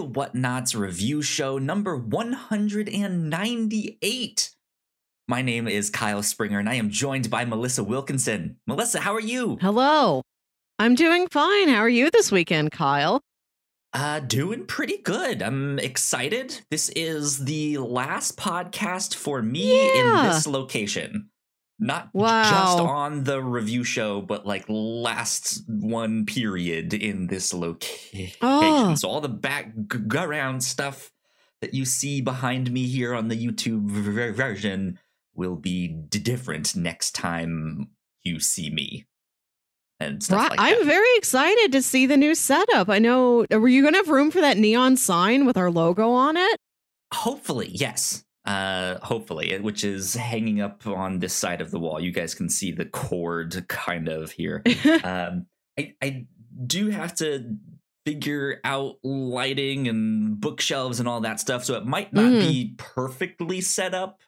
the Whatnauts review show number 198. My name is Kyle Springer and I am joined by Melissa Wilkinson. Melissa, how are you? Hello. I'm doing fine. How are you this weekend, Kyle? Uh, doing pretty good. I'm excited. This is the last podcast for me Yeah. in this location. Not Wow. just on the review show, but like last one period in this location. Oh. So all the background stuff that you see behind me here on the YouTube version will be d- different next time you see me. And stuff Right. like I'm very excited to see the new setup. I know. Were you going to have room for that neon sign with our logo on it? Hopefully, yes. Uh, hopefully, which is hanging up on this side of the wall. You guys can see the cord kind of here. um, I, I do have to figure out lighting and bookshelves and all that stuff, so it might not Mhm. be perfectly set up.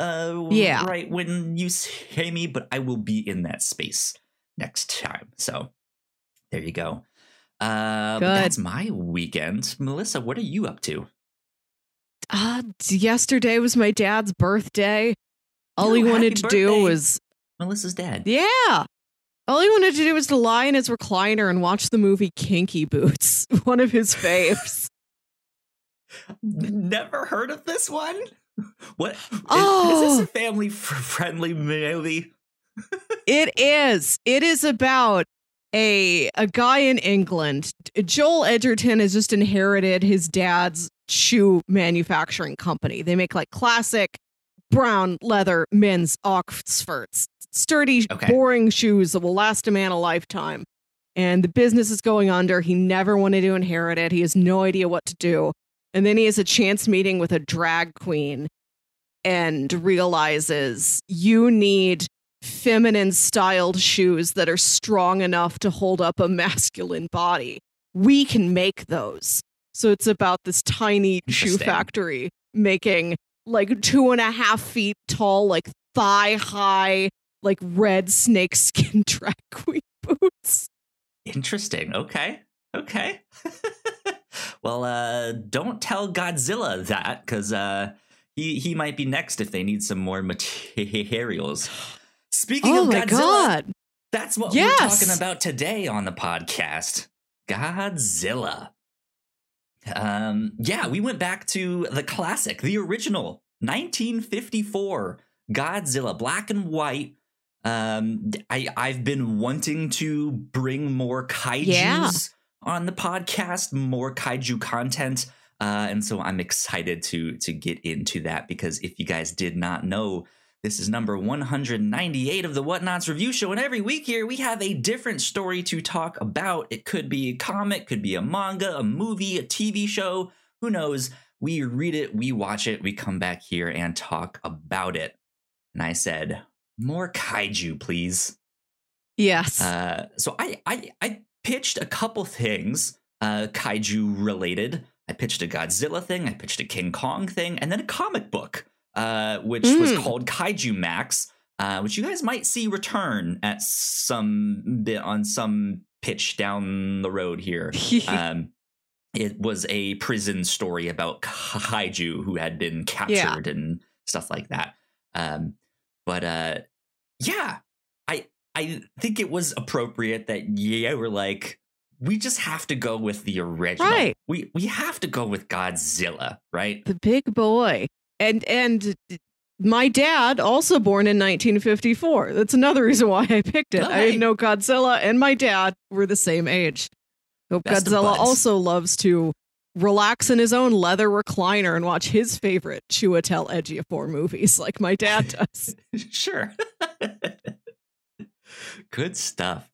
Uh, Yeah. right when you see me, but I will be in that space next time. So there you go. Uh, Good. that's my weekend. Melissa, what are you up to? Uh, yesterday was my dad's birthday. All he wanted to do was, Melissa's dad. yeah. All he wanted to do was to lie in his recliner and watch the movie Kinky Boots, one of his faves. Never heard of this one. What is, is Oh. this a family friendly movie? It is. It is about a a guy in England. Joel Edgerton has just inherited his dad's shoe manufacturing company. They make like classic brown leather men's Oxfords, sturdy, Okay. boring shoes that will last a man a lifetime. And the business is going under. He never wanted to inherit it. He has no idea what to do. And then he has a chance meeting with a drag queen and realizes you need feminine styled shoes that are strong enough to hold up a masculine body. We can make those. So it's about this tiny shoe factory making like two and a half feet tall, like thigh high, like red snakeskin drag queen boots. Interesting. Okay. Okay. well, uh, don't tell Godzilla that because uh, he he might be next if they need some more materials. Speaking oh of Godzilla, god. that's what Yes. we're talking about today on the podcast. Godzilla. Um, yeah, we went back to the classic, the original, 1954 Godzilla, black and white. Um, I I've been wanting to bring more kaiju's Yeah. on the podcast, more kaiju content. Uh, and so I'm excited to to get into that because if you guys did not know, this is number 198 of the Whatnauts review show, and every week here we have a different story to talk about. It could be a comic, could be a manga, a movie, a TV show. Who knows? We read it, we watch it, we come back here and talk about it. And I said, more kaiju, please. Yes. Uh, so I, I I pitched a couple things uh, kaiju related. I pitched a Godzilla thing, I pitched a King Kong thing, and then a comic book, uh, which was Mm. called Kaiju Max, uh, which you guys might see return at some bit on some pitch down the road here. um, it was a prison story about kaiju who had been captured and stuff like that. Um, but uh, yeah, I I think it was appropriate that yeah we're like we just have to go with the original. Right. We we have to go with Godzilla, right? the big boy. And and my dad, also born in 1954. That's another reason why I picked it. I know Godzilla and my dad were the same age. So Best Godzilla also loves to relax in his own leather recliner and watch his favorite Chiwetel Ejiofor movies, like my dad does. sure. Good stuff.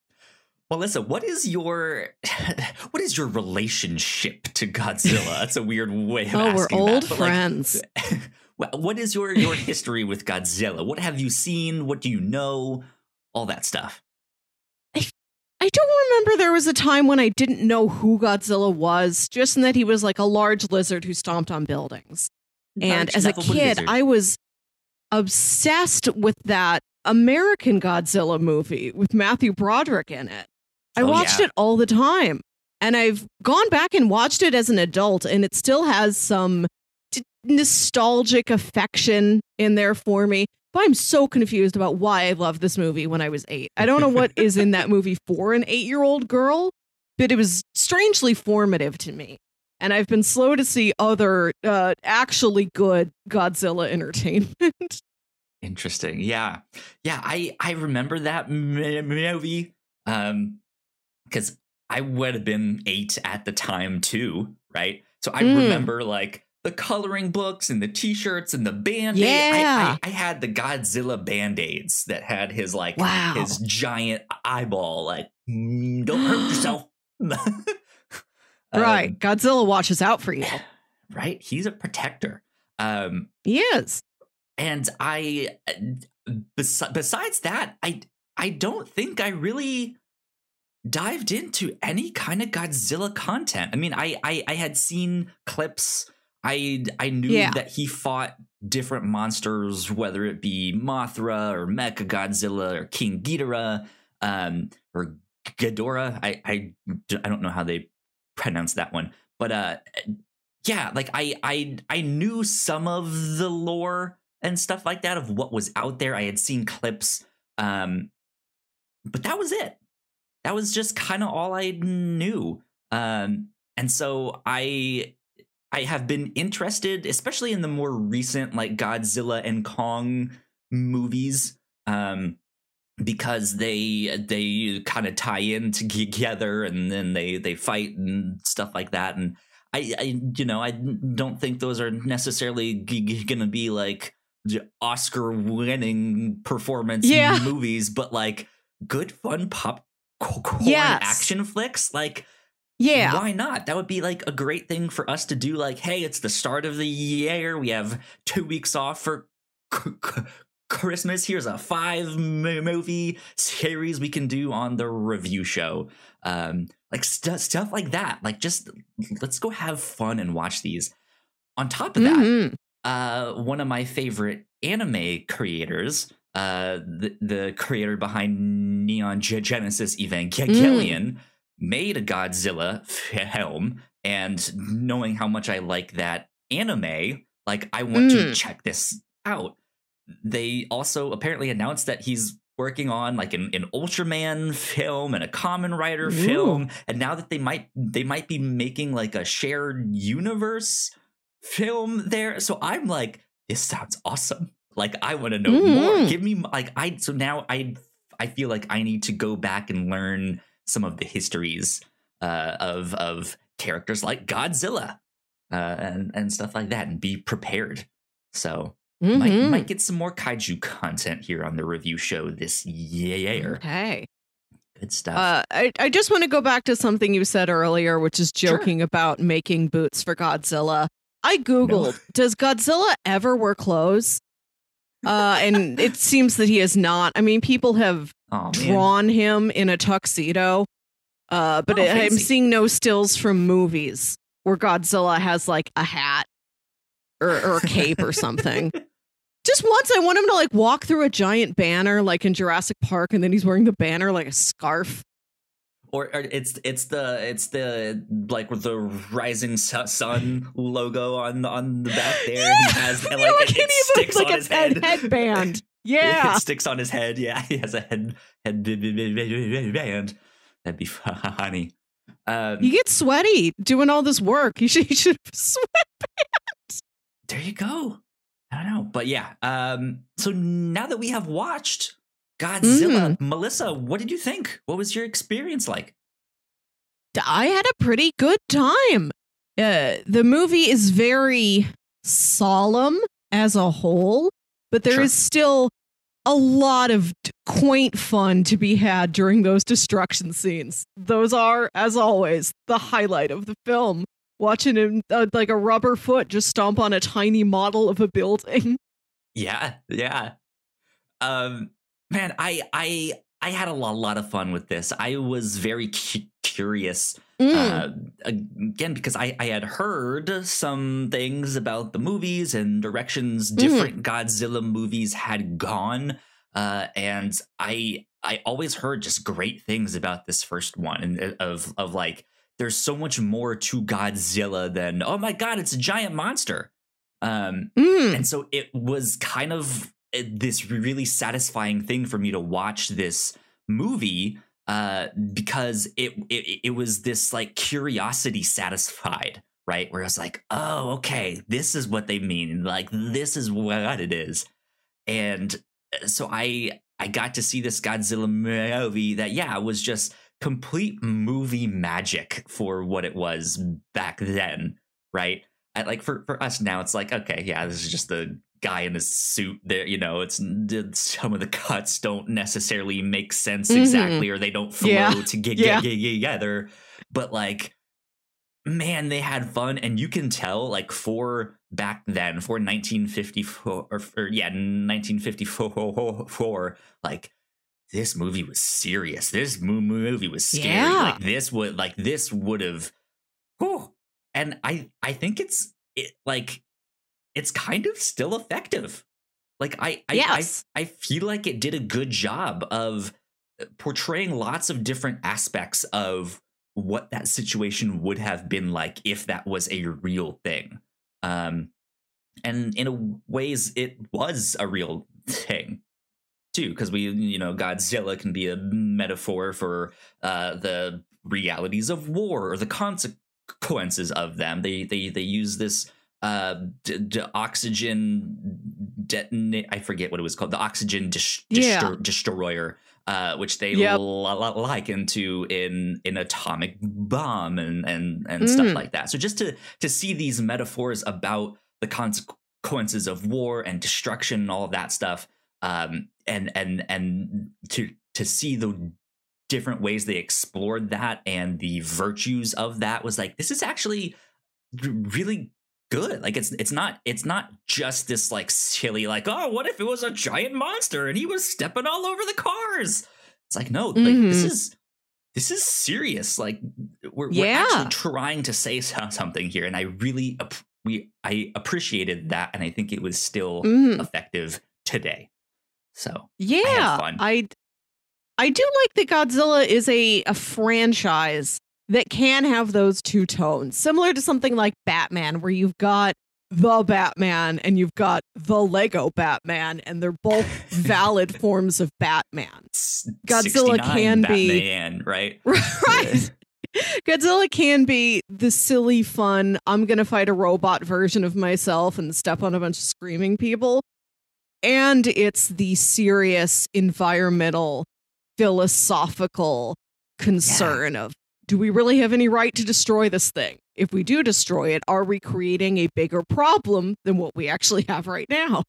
Melissa, what is your what is your relationship to Godzilla? That's a weird way of oh, we're old that, but, like, friends. What is your your history with Godzilla? What have you seen? What do you know? All that stuff. I don't remember there was a time when I didn't know who Godzilla was, just in that he was like a large lizard who stomped on buildings. And as a kid, lizard. I was obsessed with that American Godzilla movie with Matthew Broderick in it. I Oh, watched yeah. it all the time. And I've gone back and watched it as an adult, and it still has some t- nostalgic affection in there for me. But I'm so confused about why I loved this movie when I was eight. I don't know what is in that movie for an eight year old girl, but it was strangely formative to me. And I've been slow to see other uh, actually good Godzilla entertainment. Interesting. Yeah. Yeah, I I remember that m- movie um cuz I would have been 8 at the time too, right? So I Mm. remember like the coloring books and the t-shirts and the band-aid. I, Yeah. I, I had the Godzilla band-aids that had his like Wow. his giant eyeball like "Mm, don't hurt yourself. Um, right. Godzilla watches out for you. right? He's a protector. Um He is. and I, bes- besides that, I I don't think I really dived into any kind of Godzilla content. I mean, I I, I had seen clips. I I knew Yeah. that he fought different monsters, whether it be Mothra or Mecha Godzilla or King Ghidorah, um, or Ghidorah. I I I don't know how they pronounce that one, but uh, yeah, like I I I knew some of the lore and stuff like that of what was out there. I had seen clips, um, but that was it. That was just kind of all I knew. Um, and so I I have been interested, especially in the more recent like Godzilla and Kong movies, um, because they they kind of tie in together, and then they they fight and stuff like that. And I, I you know I don't think those are necessarily g- gonna be like Oscar winning performance Yeah. movies, but like good fun pop corn Yes. action flicks like Yeah. why not that would be like a great thing for us to do like hey it's the start of the year we have two weeks off for c- c- christmas here's a five movie series we can do on the review show um like st- stuff like that like just let's go have fun and watch these on top of that Mhm. uh, one of my favorite anime creators, uh, the, the creator behind Neon Ge- Genesis Evangelion, made a Godzilla film. And knowing how much I like that anime, like I want to Mm. check this out. They also apparently announced that he's working on like an, an Ultraman film and a Kamen Rider Ooh. film, and now that they might they might be making like a shared universe film there. So I'm like, this sounds awesome. Like I want to know more. Mhm. Give me like I so now I I feel like I need to go back and learn some of the histories uh, of of characters like Godzilla uh, and and stuff like that, and be prepared. So might Mhm. might get some more kaiju content here on the review show this year. Okay. Good stuff. Uh, I, I just want to go back to something you said earlier, which is Sure. joking about making boots for Godzilla. I Googled, does Godzilla ever wear clothes? Uh, and it seems that he is not. I mean, people have oh drawn him in a tuxedo, uh, but Oh, I- I'm seeing no stills from movies where Godzilla has like a hat or, or a cape or something. Just once, I want him to like walk through a giant banner like in Jurassic Park, and then he's wearing the banner like a scarf. Or, or it's it's the it's the like with the rising sun logo on on the back there. Yeah. He has and, like, like it, it sticks like, on a his head- head. headband. Yeah. it sticks on his head. Yeah, he has a head head band. That'd be funny. Um, He gets sweaty doing all this work. He should, he should sweat. there you go. I don't know, but yeah. Um, so now that we have watched Godzilla, Mm-hmm. Melissa, what did you think? What was your experience like? I had a pretty good time. Uh, the movie is very solemn as a whole, but there is Sure. still a lot of quaint fun to be had during those destruction scenes. Those are, as always, the highlight of the film. Watching him uh, like a rubber foot just stomp on a tiny model of a building. Yeah, yeah. Um, man, I I I had a lot, lot of fun with this. I was very cu- curious Mm. uh, again because I, I had heard some things about the movies and directions Mm-hmm. different Godzilla movies had gone, uh, and I I always heard just great things about this first one and uh, of of like there's so much more to Godzilla than oh my god, it's a giant monster. Um, Mm. and so it was kind of this really satisfying thing for me to watch this movie uh, because it, it it was this like curiosity satisfied, right? Where I was like, oh, okay, this is what they mean. Like this is what it is, and uh, so I I got to see this Godzilla movie that yeah was just complete movie magic for what it was back then, right? I, like for for us now, it's like okay, yeah, this is just the guy in his suit. There, you know, it's some of the cuts don't necessarily make sense Mhm. exactly, or they don't flow Yeah. to get, Yeah. get, get together. But like, man, they had fun, and you can tell like for back then, for 1954 or, or yeah, 1954, like this movie was serious. This movie was scary. Yeah. Like this would like this would have. And I I think it's it like it's kind of still effective. Like I I, Yes. I I feel like it did a good job of uh, portraying lots of different aspects of what that situation would have been like if that was a real thing. Um and in a ways it was a real thing too because we you know godzilla can be a metaphor for uh the realities of war or the consequences of them they they they use this uh d- d- oxygen detonate i forget what it was called the oxygen dis- Yeah. destro- destroyer uh, which they Yep. liken to in an atomic bomb and and and stuff Mm. like that. So just to to see these metaphors about the consequences of war and destruction and all of that stuff, um, and and and to to see the different ways they explored that and the virtues of that was like this is actually really good like it's it's not it's not just this like silly like oh what if it was a giant monster and he was stepping all over the cars it's like no like this Mhm. is this is serious like we're, we're Yeah. actually trying to say something here and i really we i appreciated that and i think it was still Mhm. effective today so Yeah, fun. I I do like that Godzilla is a a franchise that can have those two tones, similar to something like Batman, where you've got the Batman and you've got the Lego Batman, and they're both valid forms of Batman. Godzilla 69 can be- Batman, right Right. Godzilla can be the silly, fun, I'm going to fight a robot version of myself and step on a bunch of screaming people. And it's the serious environmental, philosophical concern of do we really have any right to destroy this thing? If we do destroy it, are we creating a bigger problem than what we actually have right now?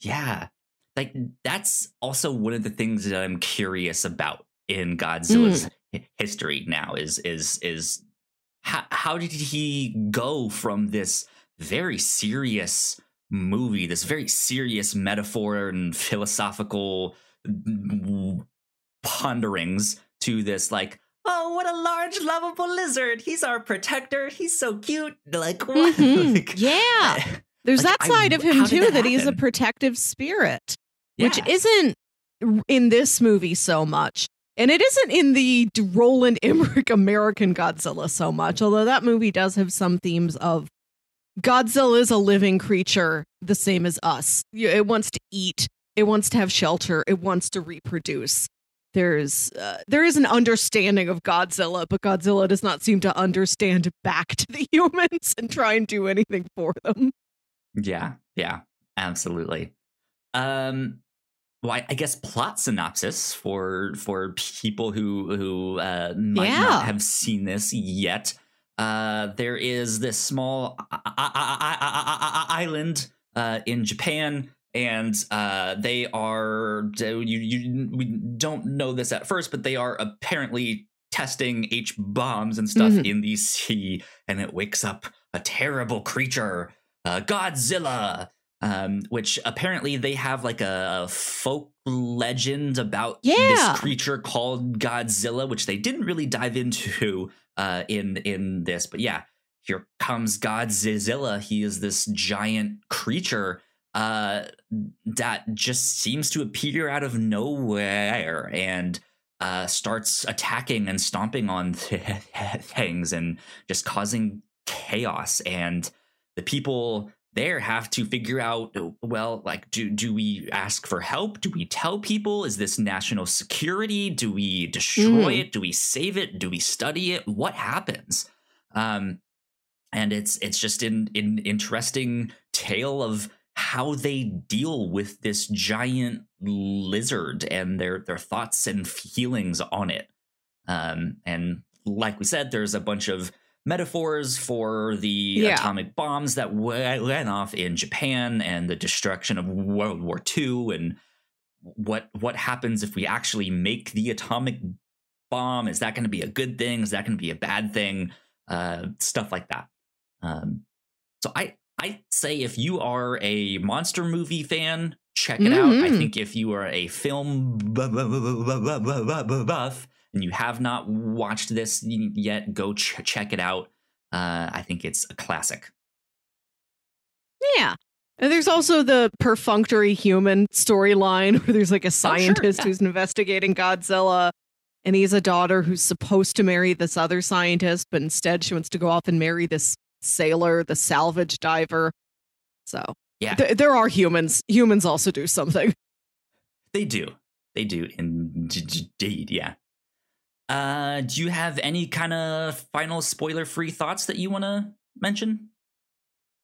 Yeah. Like that's also one of the things that I'm curious about in Godzilla's hi- history now is is is how how did he go from this very serious movie, this very serious metaphor and philosophical mm, ponderings to this like Oh, what a large, lovable lizard! He's our protector. He's so cute. Like, what? Mhm. Like, Yeah. There's Like, that I- side of him too that that he's a protective spirit. which isn't in this movie so much. And it isn't in the Roland Emmerich American Godzilla so much, although that movie does have some themes of Godzilla is a living creature the same as us. It wants to eat, it wants to have shelter, it wants to reproduce. There's uh, there is an understanding of Godzilla, but Godzilla does not seem to understand back to the humans and try and do anything for them. Yeah, yeah, absolutely. Um, well, I, I guess plot synopsis for for people who who uh, might Yeah. not have seen this yet. Uh, there is this small I- I- I- island uh, in Japan, and uh, they are you you we don't know this at first, but they are apparently testing H bombs and stuff Mhm. in the sea, and it wakes up a terrible creature uh, Godzilla, um, which apparently they have like a folk legend about Yeah. this creature called Godzilla, which they didn't really dive into uh, in in this. But yeah, here comes Godzilla. He is this giant creature uh, that just seems to appear out of nowhere, and uh, starts attacking and stomping on things and just causing chaos. And the people there have to figure out well like do do we ask for help? Do we tell people? Is this national security? Do we destroy mm. it? Do we save it? Do we study it? What happens? Um and it's it's just an, an interesting tale of how they deal with this giant lizard and their their thoughts and feelings on it. Um, and like we said, there's a bunch of metaphors for the yeah. atomic bombs that went off in Japan and the destruction of World War II and what what happens if we actually make the atomic bomb is that going to be a good thing is that going to be a bad thing uh, stuff like that um, so i I say if you are a monster movie fan, check it mm-hmm. out. I mm-hmm. think if you are a film buff and you have not watched this yet, go ch- check it out. Uh, I think it's a classic. Yeah. And there's also the perfunctory human storyline where there's like a scientist oh, sure, yeah. who's investigating Godzilla and he has a daughter who's supposed to marry this other scientist, but instead she wants to go off and marry this sailor, the salvage diver. So yeah, th- there are humans. Humans also do something. They do. They do indeed. Yeah. Uh, do you have any kind of final spoiler-free thoughts that you want to mention?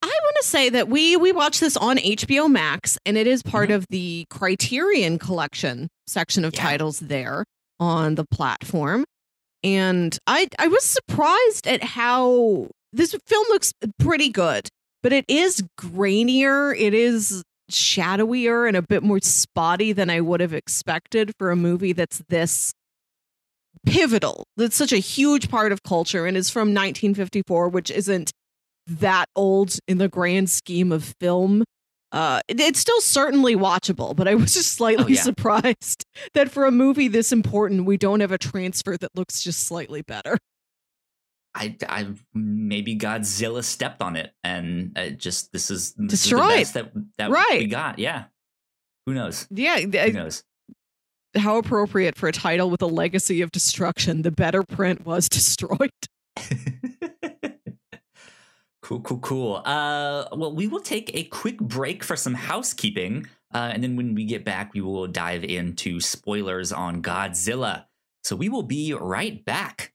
I want to say that we we watched this on HBO Max, and it is part mm-hmm. of the Criterion Collection section of yeah. titles there on the platform. And I I was surprised at how this film looks pretty good, but it is grainier. It is shadowier and a bit more spotty than I would have expected for a movie that's this pivotal. That's such a huge part of culture and is from 1954, which isn't that old in the grand scheme of film. Uh, it's still certainly watchable, but I was just slightly oh, yeah. surprised that for a movie this important, we don't have a transfer that looks just slightly better. I, I maybe Godzilla stepped on it and it just this is this destroyed is that that right. we got. Yeah, who knows? Yeah, who knows? How appropriate for a title with a legacy of destruction. The better print was destroyed. cool, cool, cool. Uh, well, we will take a quick break for some housekeeping, uh, and then when we get back, we will dive into spoilers on Godzilla. So we will be right back.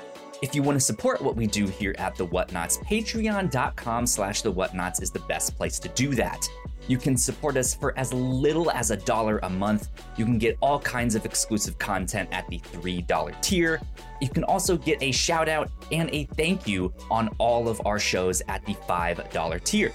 If you want to support what we do here at The Whatnauts, patreon.com slash The Whatnauts is the best place to do that. You can support us for as little as a dollar a month. You can get all kinds of exclusive content at the $3 tier. You can also get a shout out and a thank you on all of our shows at the $5 tier.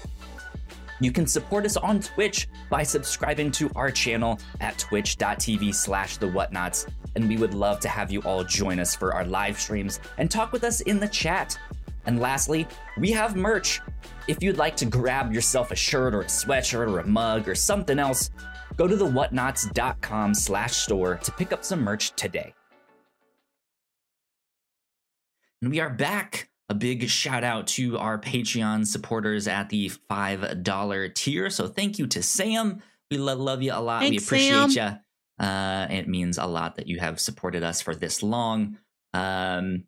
You can support us on Twitch by subscribing to our channel at twitch.tv slash the whatnauts. And we would love to have you all join us for our live streams and talk with us in the chat. And lastly, we have merch. If you'd like to grab yourself a shirt or a sweatshirt or a mug or something else, go to the whatnauts.com slash store to pick up some merch today. And we are back a big shout out to our Patreon supporters at the $5 tier. So thank you to Sam. We love, love you a lot. Thanks, we appreciate you. Uh, it means a lot that you have supported us for this long. Um,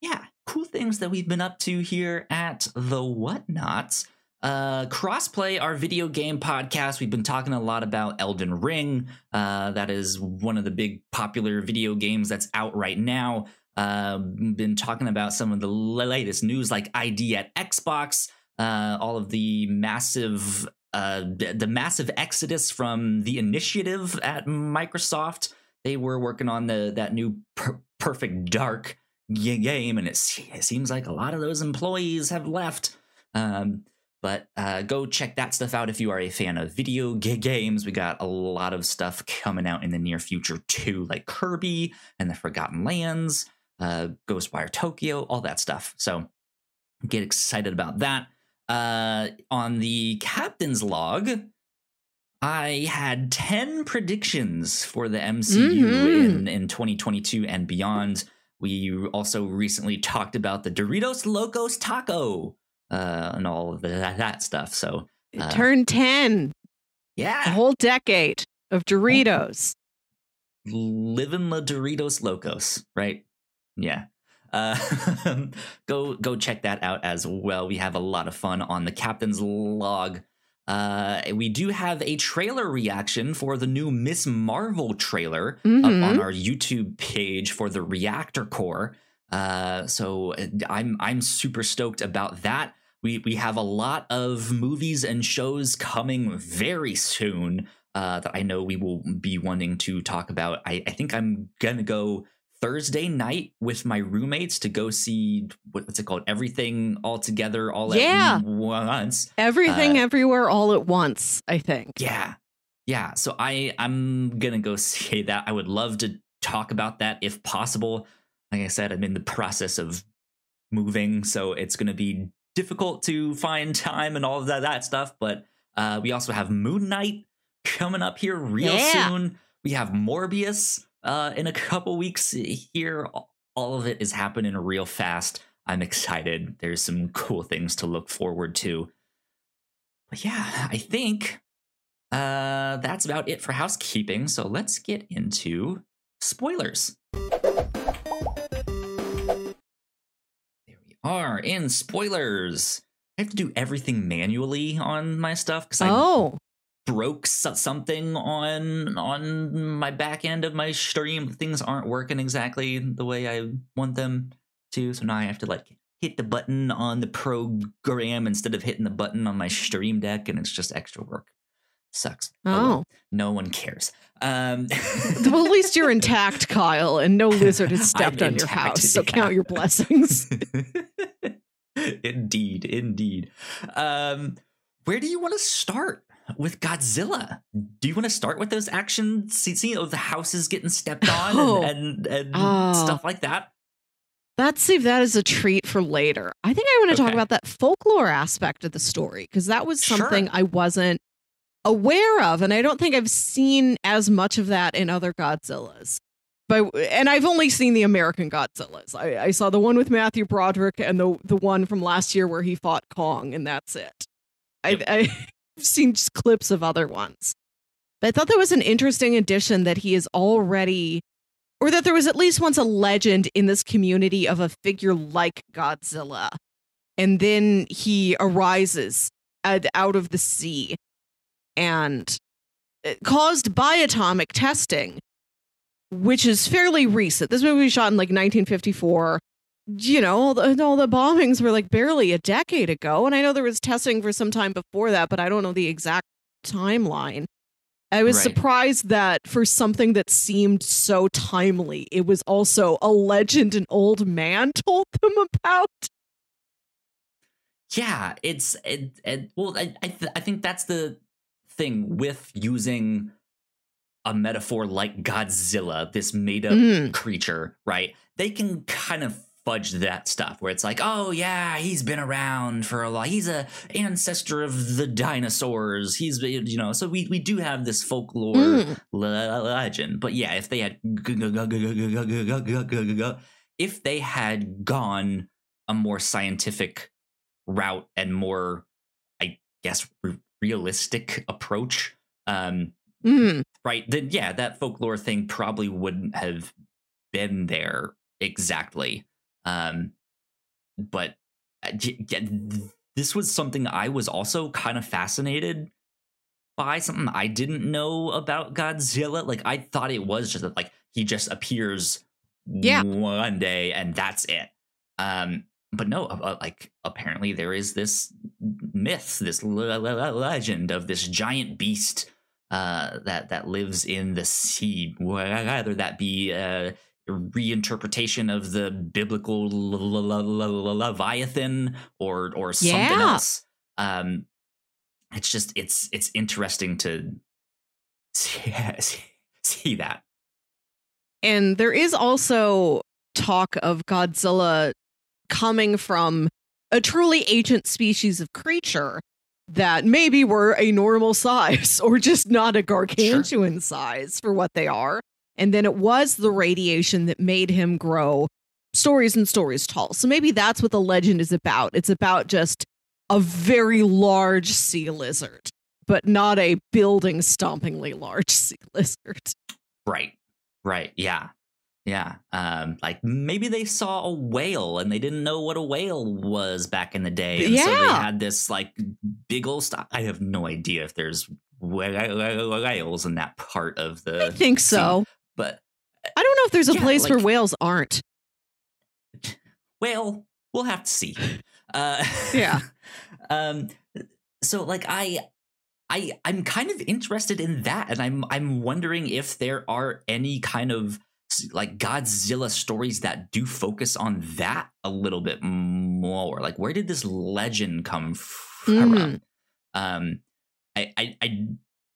yeah, cool things that we've been up to here at the Whatnauts. Uh, Crossplay, our video game podcast, we've been talking a lot about Elden Ring. Uh, that is one of the big popular video games that's out right now. Uh, been talking about some of the latest news, like ID at Xbox, uh, all of the massive, uh, the massive exodus from the initiative at Microsoft. They were working on the that new per- Perfect Dark game, and it, it seems like a lot of those employees have left. Um, but uh, go check that stuff out if you are a fan of video g- games. We got a lot of stuff coming out in the near future too, like Kirby and the Forgotten Lands uh, Ghostwire Tokyo, all that stuff. So get excited about that. Uh, on the captain's log, I had 10 predictions for the MCU Mhm. in, in 2022 and beyond. We also recently talked about the Doritos Locos Taco uh, and all of the, that, that stuff. So, Uh, turned 10, a yeah, whole decade of Doritos. living the Doritos Locos, right? Yeah. Uh, go go check that out as well. We have a lot of fun on the captain's log. Uh, we do have a trailer reaction for the new Miss Marvel trailer up Mhm. on our YouTube page for the Reactor Core. Uh, so uh, I'm I'm super stoked about that. We we have a lot of movies and shows coming very soon uh, that I know we will be wanting to talk about. I, I think I'm gonna go Thursday night with my roommates to go see what's it called? Everything all together, all Yeah. at once. Everything Uh, everywhere all at once, I think. Yeah. Yeah. So I I'm gonna go see that. I would love to talk about that if possible. Like I said, I'm in the process of moving, so it's gonna be difficult to find time and all of that that stuff. But uh, we also have Moon Knight coming up here real Yeah. soon. We have Morbius uh, in a couple weeks here. All of it is happening real fast. I'm excited. There's some cool things to look forward to. But yeah, I think uh, that's about it for housekeeping. So let's get into spoilers. There we are in spoilers. I have to do everything manually on my stuff because I Oh, broke something on on my back end of my stream. Things aren't working exactly the way I want them to, so now I have to like hit the button on the program instead of hitting the button on my stream deck, and it's just extra work. Sucks. well. oh. no one cares. Um, well, at least you're intact, Kyle, and no lizard has I'm stepped on your house. So yeah. count your blessings. indeed, indeed. Um, where do you want to start with Godzilla? Do you want to start with those action scenes of the houses getting stepped on Oh. and and, and Oh. stuff like that? Let's if that is a treat for later. I think I want to talk about that folklore aspect of the story because that was Sure. something I wasn't aware of, and I don't think I've seen as much of that in other Godzillas. But and I've only seen the American Godzillas. I, I saw the one with Matthew Broderick and the the one from last year where he fought Kong, and that's it. I, seen just clips of other ones. But I thought that was an interesting addition that he is already or that there was at least once a legend in this community of a figure like Godzilla. And then he arises out of the sea and uh, caused by atomic testing, which is fairly recent. This movie was shot in like 1954. You know, all the, all the bombings were like barely a decade ago. And I know there was testing for some time before that, but I don't know the exact timeline. I was Right. surprised that for something that seemed so timely, it was also a legend an old man told them about. Yeah, it's it, it well, I I, th- I think that's the thing with using a metaphor like Godzilla, this made up Mm. creature, right? They can kind of fudge that stuff where it's like, oh yeah, he's been around for a lot. He's a ancestor of the dinosaurs. He's you know, so we we do have this folklore Mm. legend. But yeah, if they had if they had gone a more scientific route and more, I guess, re- realistic approach, um, Mm. right? Then yeah, that folklore thing probably wouldn't have been there exactly. Um, but uh, yeah, this was something I was also kind of fascinated by. Something I didn't know about Godzilla. Like I thought it was just that, like he just appears Yeah. one day and that's it. Um, but no, uh, uh, like apparently there is this myth, this le- le- le- legend of this giant beast uh, that that lives in the sea. Whether that be a reinterpretation of the biblical le- le- le- le- leviathan or or something Yeah. else. Um, it's just it's it's interesting to see, see that. And there is also talk of Godzilla coming from a truly ancient species of creature that maybe were a normal size or just not a gargantuan sure. size for what they are. And then it was the radiation that made him grow stories and stories tall. So maybe that's what the legend is about. It's about just a very large sea lizard, but not a building stompingly large sea lizard. Right. Right. Yeah. Yeah. Um, like maybe they saw a whale and they didn't know what a whale was back in the day. And yeah. so they had this like big old stock. I have no idea if there's whales in that part of the I think so. But I don't know if there's a yeah, place like, where whales aren't. Well, we'll have to see. Uh, yeah. um so like I I I'm kind of interested in that and I'm I'm wondering if there are any kind of like Godzilla stories that do focus on that a little bit more. Like, where did this legend come from? Mm. Um, I, I, I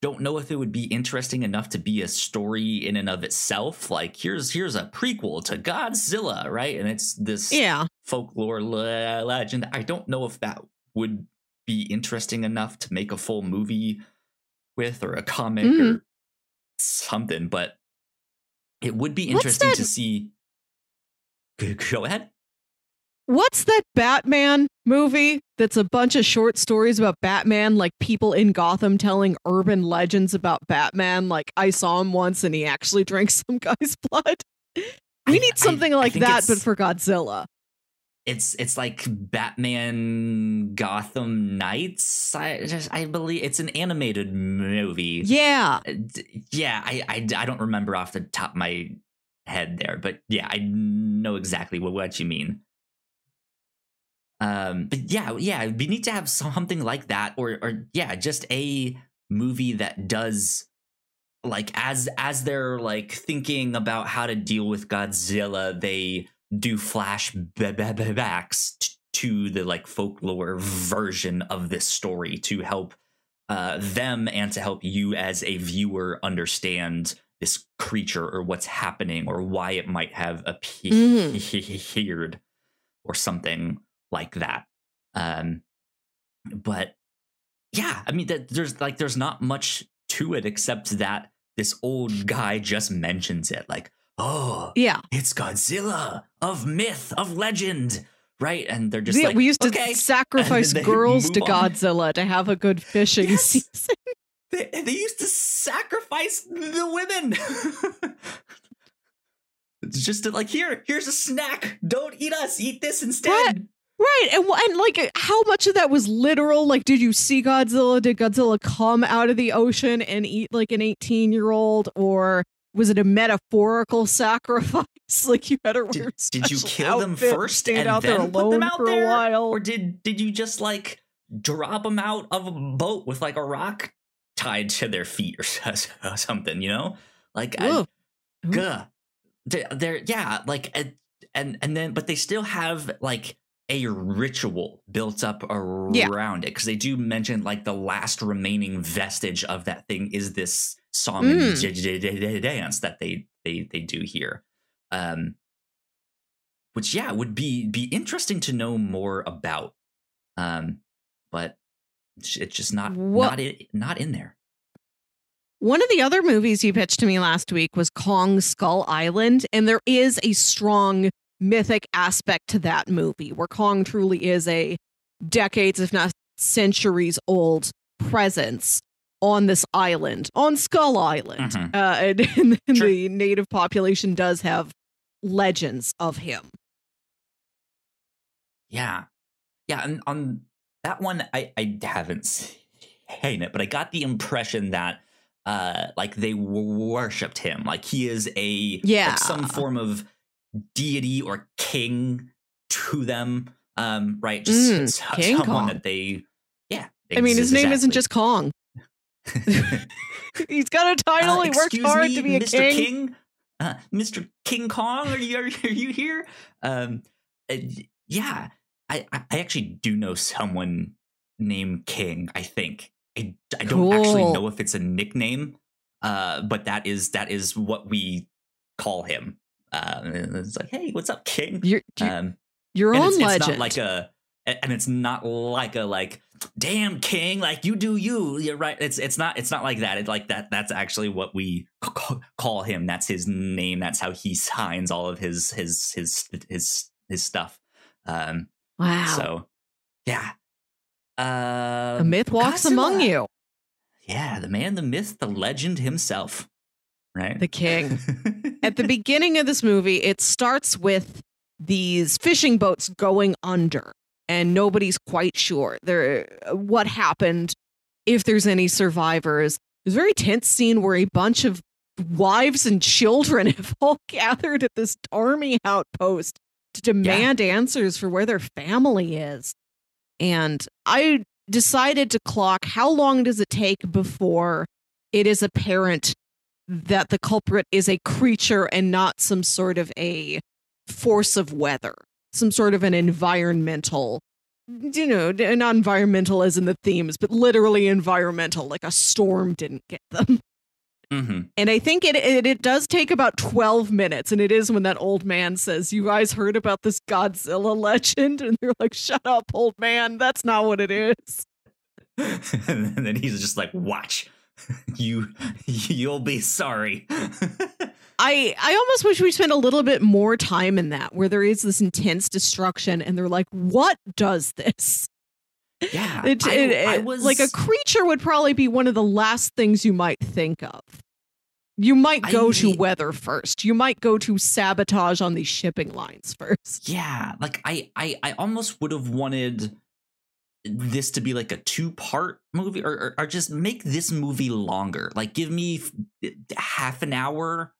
don't know if it would be interesting enough to be a story in and of itself. Like, here's here's a prequel to Godzilla, right? And it's this yeah folklore le- legend. I don't know if that would be interesting enough to make a full movie with or a comic Mm. or something, but it would be interesting to see. Go- Go ahead. What's that Batman movie that's a bunch of short stories about Batman, like people in Gotham telling urban legends about Batman? Like, I saw him once and he actually drank some guy's blood. We need something I like think that, but for Godzilla. It's it's like Batman Gotham Knights. I just I believe it's an animated movie. Yeah. Uh, yeah. I, I I don't remember off the top of my head there, but yeah, I know exactly what what you mean. Um, but yeah, yeah, we need to have something like that, or or yeah, just a movie that does like as as they're like thinking about how to deal with Godzilla, they do flashbacks t- to the like folklore version of this story to help uh, them and to help you as a viewer understand this creature or what's happening or why it might have appeared or something like that. Um, but yeah, I mean, that there's like there's not much to it except that this old guy just mentions it, like, oh, Yeah. it's Godzilla of myth, of legend, right? And they're just Yeah, like, we used to sacrifice girls to on. Godzilla to have a good fishing Yes. season. They, they used to sacrifice the women. it's just like here, here's a snack. Don't eat us. Eat this instead. Right. And and like how much of that was literal? Like, did you see Godzilla? Did Godzilla come out of the ocean and eat like an eighteen-year-old, or was it a metaphorical sacrifice? Like you had to wear Did, did you kill them outfit first stand and out then there put alone them out for there, a while? or did did you just like drop them out of a boat with like a rock tied to their feet or uh, something? You know, like I, Ugh. Mm-hmm. Gah. They're, yeah, like and and then but they still have like a ritual built up Yeah. around it because they do mention like the last remaining vestige of that thing is this song Mm. and j- j- j- j- dance that they they they do here. Um which yeah would be be interesting to know more about. Um but it's it's just not What- not in, not in there. One of the other movies you pitched to me last week was Kong Skull Island, and there is a strong mythic aspect to that movie where Kong truly is a decades, if not centuries old presence on this island, on Skull Island. Mhm. Uh, and, and Sure. the native population does have legends of him. Yeah. Yeah, and on that one I I haven't seen it, but I got the impression that uh like they worshipped him. Like he is a Yeah. like some form of deity or king to them. Um right, just Mm, King someone Kong. that they yeah. I mean, his name isn't just Kong. He's got a title. Uh, he worked hard me, to be a Mr. king. Uh, Mr. King Kong, are you are, are you here? Um, uh, yeah, I I actually do know someone named King. I think I, I don't actually know if it's a nickname, uh, but that is that is what we call him. Uh, and it's like, hey, what's up, King? Your, your, Um, your own it's, it's not like a and it's not like a like damn king like you do you. You're right it's it's not it's not like that it's like that that's actually what we call him that's his name that's how he signs all of his his his his his stuff. Um wow. so yeah. Uh a myth walks Godzilla. among you. Yeah the man the myth the legend himself right? The king. At the beginning of this movie it starts with these fishing boats going under and nobody's quite sure there what happened if there's any survivors. There's a very tense scene where a bunch of wives and children have all gathered at this army outpost to demand yeah. answers for where their family is. And i decided to clock how long does it take before it is apparent that the culprit is a creature and not some sort of a force of weather some sort of an environmental you know not environmental as in the themes but literally environmental like a storm didn't get them. Mm-hmm. and i think it, it it does take about 12 minutes and it is when that old man says you guys heard about this godzilla legend? And they're like shut up old man that's not what it is. And then he's just like watch you you'll be sorry I I almost wish we spent a little bit more time in that where there is this intense destruction and they're like, what does this? Yeah, it, I, it, I was like a creature would probably be one of the last things you might think of. You might go I, to weather first. You might go to sabotage on these shipping lines first. Yeah, like I I I almost would have wanted this to be like a two part movie or, or, or just make this movie longer. Like give me half an hour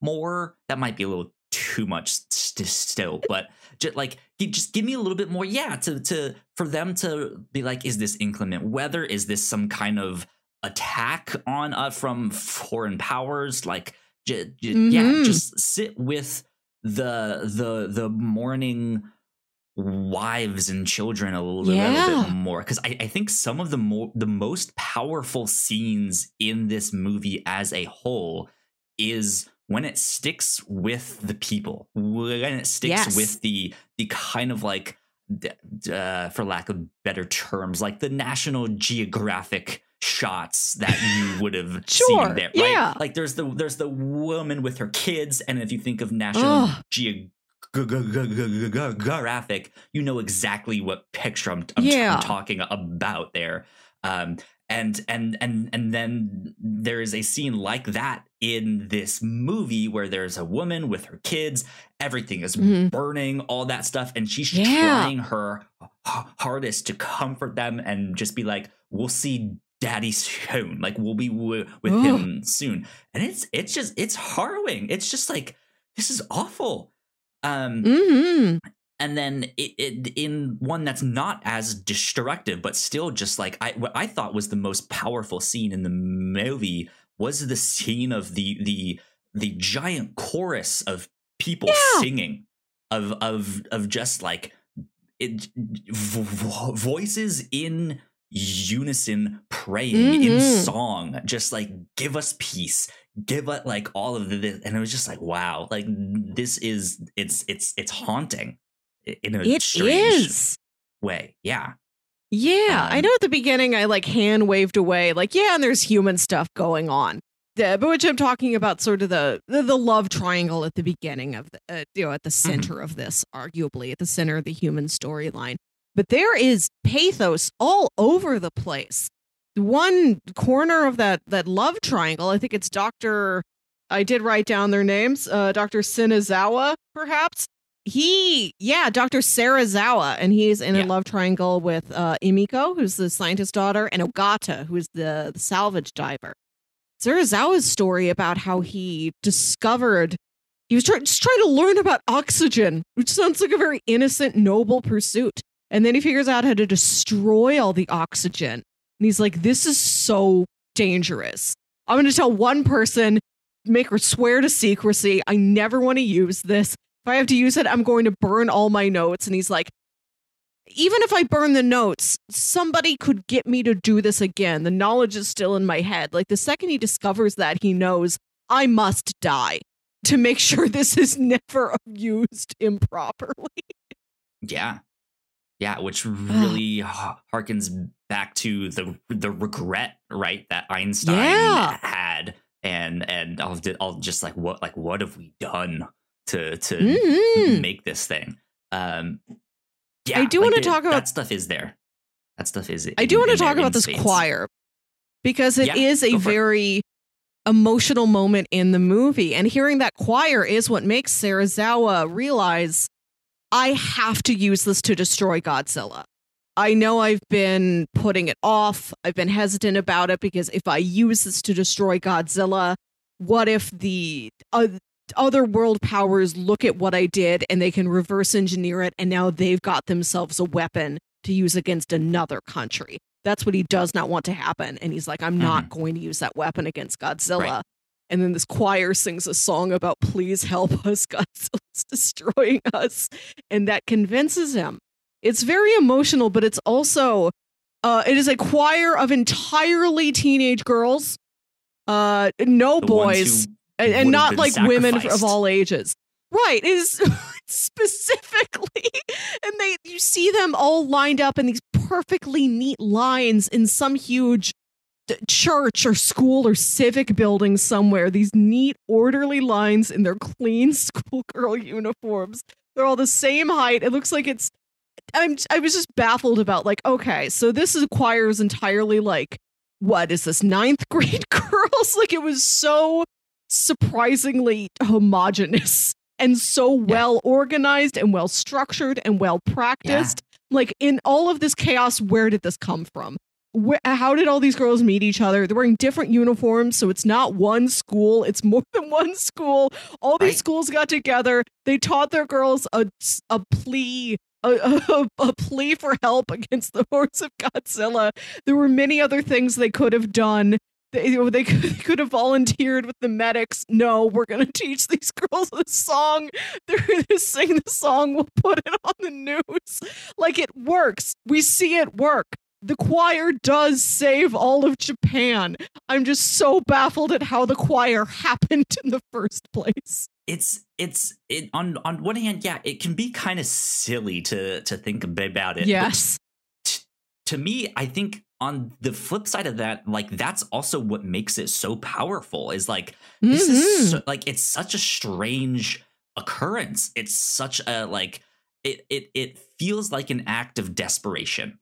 more. That might be a little too much st- still, but just like just give me a little bit more. Yeah, to to for them to be like, is this inclement weather? Is this some kind of attack on uh, from foreign powers? Like, j- j- mm-hmm. yeah, just sit with the the the mourning wives and children a little, yeah. little bit more because I, I, think some of the more the most powerful scenes in this movie as a whole is when it sticks with the people, when it sticks yes. with the the kind of like, uh, for lack of better terms, like the National Geographic shots that you would have sure, seen there, right? Yeah. Like there's the there's the woman with her kids, and if you think of National Geographic graphic, you know exactly what picture I'm, I'm, yeah. I'm talking about there. Um, and and and and then there is a scene like that in this movie where there's a woman with her kids everything is mm-hmm. burning all that stuff and she's yeah. trying her hardest to comfort them and just be like we'll see daddy soon like we'll be w- with Ugh. him soon and it's it's just it's harrowing it's just like this is awful um mm-hmm and then it, it, in one that's not as destructive but still just like I, what I thought was the most powerful scene in the movie was the scene of the the the giant chorus of people yeah. singing of of of just like it, vo- voices in unison praying mm-hmm. in song just like give us peace give us like all of this and it was just like wow like this is it's it's it's haunting in a it is. way. Yeah. Yeah. Um, I know at the beginning I like hand waved away, like, yeah, and there's human stuff going on. but which I'm talking about sort of the, the, the love triangle at the beginning of the, uh, you know, at the mm-hmm. center mm-hmm. of this, arguably at the center of the human storyline. But there is pathos all over the place. One corner of that that love triangle, I think it's Dr. I did write down their names, uh, Dr. Sinazawa, perhaps he yeah dr serizawa and he's in yeah. a love triangle with uh emiko who's the scientist daughter and ogata who's the, the salvage diver serizawa's story about how he discovered he was try- just trying to learn about oxygen which sounds like a very innocent noble pursuit and then he figures out how to destroy all the oxygen and he's like this is so dangerous i'm going to tell one person make her swear to secrecy i never want to use this if I have to use it, I'm going to burn all my notes. And he's like, even if I burn the notes, somebody could get me to do this again. The knowledge is still in my head. Like the second he discovers that, he knows I must die to make sure this is never used improperly. Yeah. Yeah, which really harkens back to the the regret, right, that Einstein Yeah. had, and and I'll, I'll just like what like what have we done to to Mhm. make this thing? Um, yeah, I do like wanna talk about- that stuff. Is there? That stuff is. I do want to talk about this choir because it is Yeah, a go for it. very emotional moment in the movie. And hearing that choir is what makes Serizawa realize I have to use this to destroy Godzilla. I know I've been putting it off. I've been hesitant about it because if I use this to destroy Godzilla, what if the uh, other world powers look at what I did and they can reverse engineer it and now they've got themselves a weapon to use against another country? That's what he does not want to happen. And he's like, I'm not going to use that weapon against Godzilla. Right. And then this choir sings a song about, please help us, Godzilla's destroying us. And that convinces him. It's very emotional, but it's also, uh, it is a choir of entirely teenage girls, uh, no The boys, and, and not like women of all ages. Right. It is specifically, and they you see them all lined up in these perfectly neat lines in some huge church or school or civic building somewhere. These neat, orderly lines in their clean schoolgirl uniforms. They're all the same height. It looks like it's. I'm. I was just baffled about like, okay, so this is choir's entirely like, what is this ninth grade girls? Like it was so surprisingly homogenous and so well organized and well structured and well practiced. Like in all of this chaos, where did this come from? Where, how did all these girls meet each other? They're wearing different uniforms, so it's not one school, it's more than one school. All these Right. schools got together. They taught their girls a, a plea. A, a, a plea for help against the hordes of Godzilla. There were many other things they could have done. They, they, could, they could have volunteered with the medics. No, we're going to teach these girls a song. They're going to sing the song. We'll put it on the news. Like it works. We see it work. The choir does save all of Japan. I'm just so baffled at how the choir happened in the first place. it's it's it on on one hand yeah it can be kind of silly to to think about it Yes. t- to me i think on the flip side of that like that's also what makes it so powerful is like this Mhm. is so, like it's such a strange occurrence it's such a like it it it feels like an act of desperation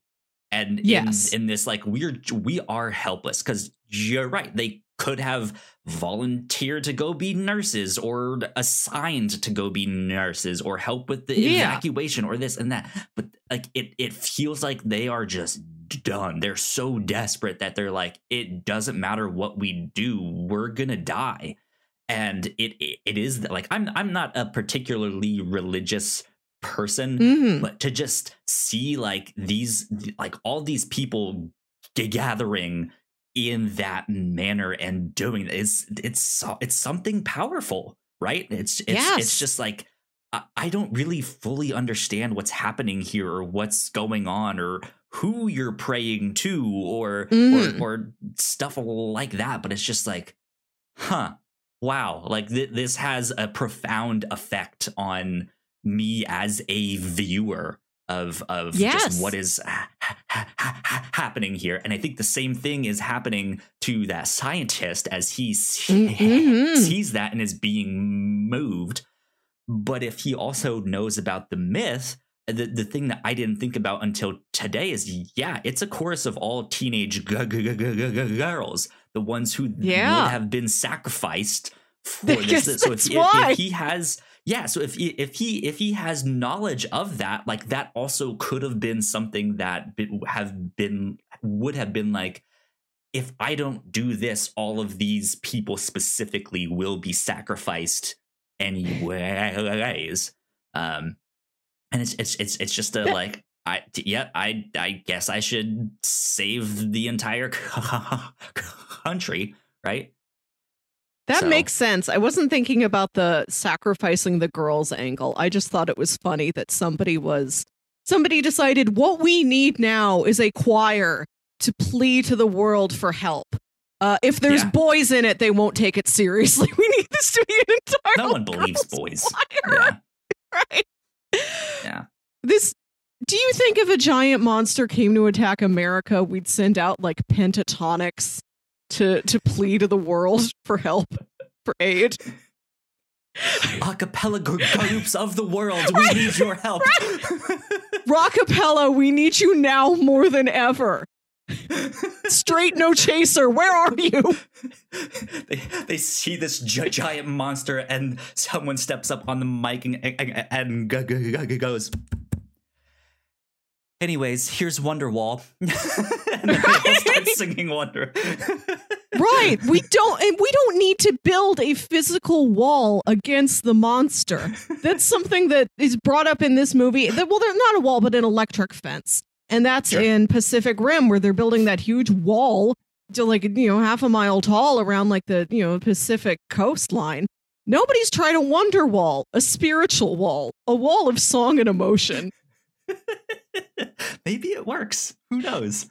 and Yes. in, in this like we're we are helpless because you're right they could have volunteered to go be nurses or assigned to go be nurses or help with the Yeah. evacuation or this and that but like it it feels like they are just done they're so desperate that they're like it doesn't matter what we do we're gonna die and it it, it is like i'm i'm not a particularly religious person Mhm. but to just see like these like all these people g- gathering in that manner and doing it is it's it's something powerful right it's it's Yes. it's just like I, don't really fully understand what's happening here or what's going on or who you're praying to or Mhm. or, or stuff like that but it's just like huh wow like th- this has a profound effect on me as a viewer of of Yes. just what is ha- ha- ha- ha- happening here and i think the same thing is happening to that scientist as he Mhm. sees that and is being moved but if he also knows about the myth the, the thing that i didn't think about until today is yeah it's a chorus of all teenage g- g- g- girls the ones who Yeah. would have been sacrificed for this so if, if, if he has yeah so if he, if he if he has knowledge of that like that also could have been something that have been would have been like if i don't do this all of these people specifically will be sacrificed anyways. Um and it's it's it's, it's just a like i yeah i i guess i should save the entire country right That So- makes sense. I wasn't thinking about the sacrificing the girls angle. I just thought it was funny that somebody was somebody decided what we need now is a choir to plea to the world for help. Uh, if there's Yeah. boys in it, they won't take it seriously. We need this to be an entire no one believes boys choir, yeah right? Yeah. This Do you think if a giant monster came to attack America, we'd send out like Pentatonix to to plead to the world for help, for aid? Acapella groups of the world, we right. need your help. Right. Rockapella, we need you now more than ever. Straight no chaser, where are you? They, they see this giant monster, and someone steps up on the mic and, and, and goes, Anyways, here's Wonderwall. and then right? start singing Wonder. right. We don't and we don't need to build a physical wall against the monster. That's something that is brought up in this movie. That well, they're not a wall, but an electric fence. And that's sure. in Pacific Rim where they're building that huge wall to like, you know, half a mile tall around like the, you know, Pacific coastline. Nobody's tried a wonder wall, a spiritual wall, a wall of song and emotion. Maybe it works. Who knows?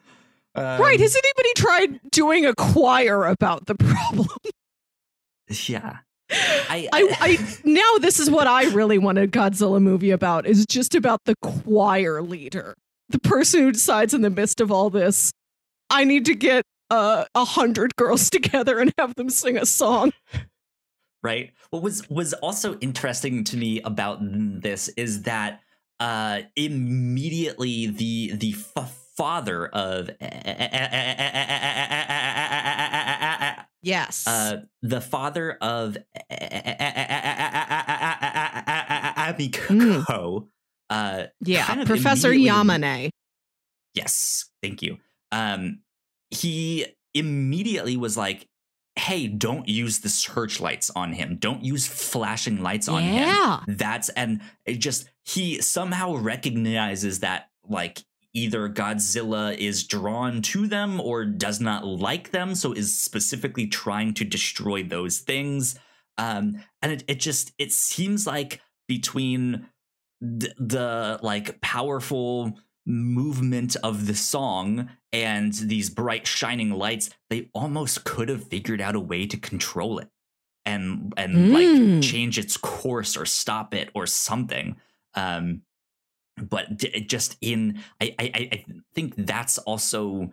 Um, right. Has anybody tried doing a choir about the problem? Yeah. I, I, I, now this is what I really want a Godzilla movie about is just about the choir leader, the person who decides in the midst of all this, I need to get uh, a uh, hundred girls together and have them sing a song. Right. What was was also interesting to me about this is that uh, immediately the the f- father of yes uh, the father of Abiko uh, yeah Professor Yamane yes thank you um he immediately was like hey, don't use the searchlights on him. Don't use flashing lights on yeah. him. That's and it just he somehow recognizes that like either Godzilla is drawn to them or does not like them, so is specifically trying to destroy those things. Um, and it, it just it seems like between the, the like powerful movement of the song and these bright shining lights they almost could have figured out a way to control it and and mm. like change its course or stop it or something um but just in I, I i think that's also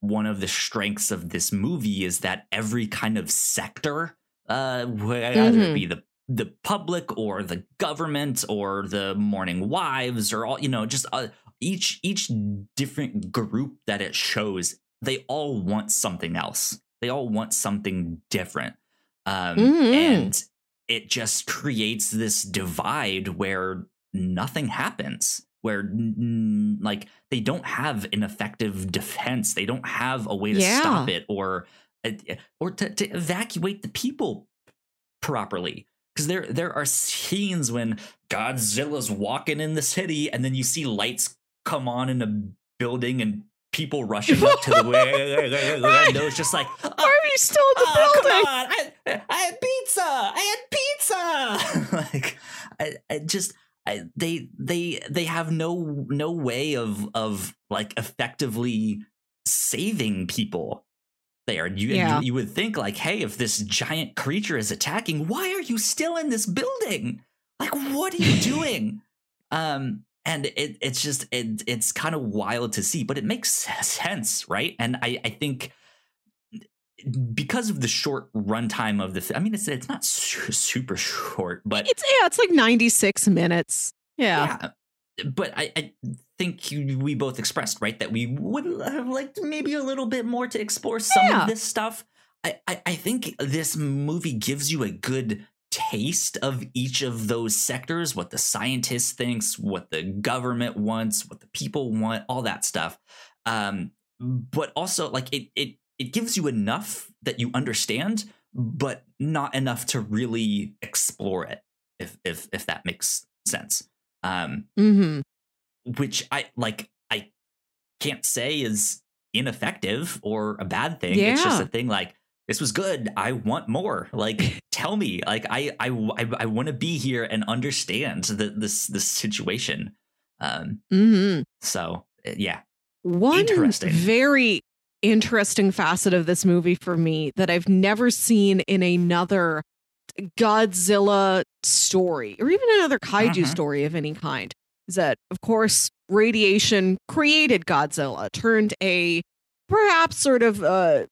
one of the strengths of this movie is that every kind of sector uh whether mm-hmm. it be the the public or the government or the mourning wives or all you know just uh, each each different group that it shows they all want something else they all want something different um, mm-hmm. and it just creates this divide where nothing happens where n- like they don't have an effective defense they don't have a way to yeah. stop it or or to, to evacuate the people properly because there there are scenes when Godzilla's walking in the city and then you see lights come on in a building and people rushing up to the window. It's just like, oh, why are you still in the oh, building? I, I, had pizza. I had pizza. like, I, I just. I, they they they have no no way of of like effectively saving people there. You, yeah. you you would think like, hey, if this giant creature is attacking, why are you still in this building? Like, what are you doing? um, and it, it's just it, it's kind of wild to see but it makes sense right? And i i think because of the short runtime of the i mean it's it's not super short but it's yeah it's like 96 minutes. Yeah, yeah but i i think you, we both expressed right that we would have liked maybe a little bit more to explore some yeah. of this stuff. I, I, I think this movie gives you a good taste of each of those sectors what the scientist thinks what the government wants what the people want all that stuff um, but also like it it it gives you enough that you understand but not enough to really explore it if if if that makes sense um mm-hmm. which i like i can't say is ineffective or a bad thing yeah. it's just a thing like this was good. I want more. Like, tell me. Like, I I I, I want to be here and understand the, this this situation. Um. Mm-hmm. So uh, yeah. One interesting. very interesting facet of this movie for me that I've never seen in another Godzilla story or even another kaiju uh-huh. story of any kind. is that, of course, radiation created Godzilla, turned a perhaps sort of uh,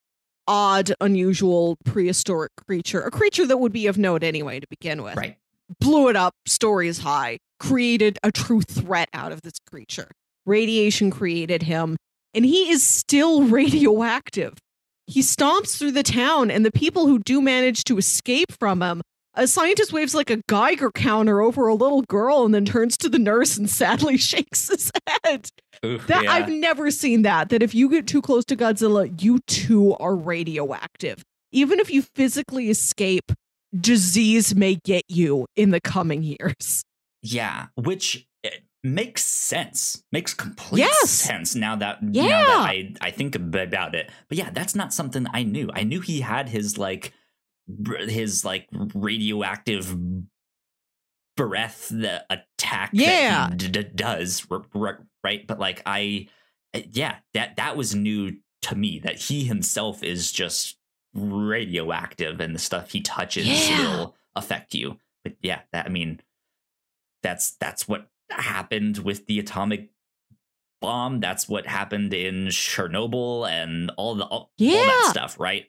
odd, unusual prehistoric creature, a creature that would be of note anyway to begin with. Right. Blew it up, stories high, created a true threat out of this creature. Radiation created him, and he is still radioactive. He stomps through the town, and the people who do manage to escape from him a scientist waves like a Geiger counter over a little girl and then turns to the nurse and sadly shakes his head. Ooh, That yeah. I've never seen that. That if you get too close to Godzilla, you too are radioactive. Even if you physically escape, disease may get you in the coming years. Yeah, which eh, makes sense. Makes complete Yes. sense now that now Yeah. that I I think about it. But yeah, that's not something I knew. I knew he had his like his like radioactive breath that attack Yeah. that he d- d- does r- r- right? But like i eh, yeah that that was new to me that he himself is just radioactive and the stuff he touches Yeah. will affect you. But yeah that i mean that's that's what happened with the atomic bomb. That's what happened in chernobyl and all the all, all that stuff right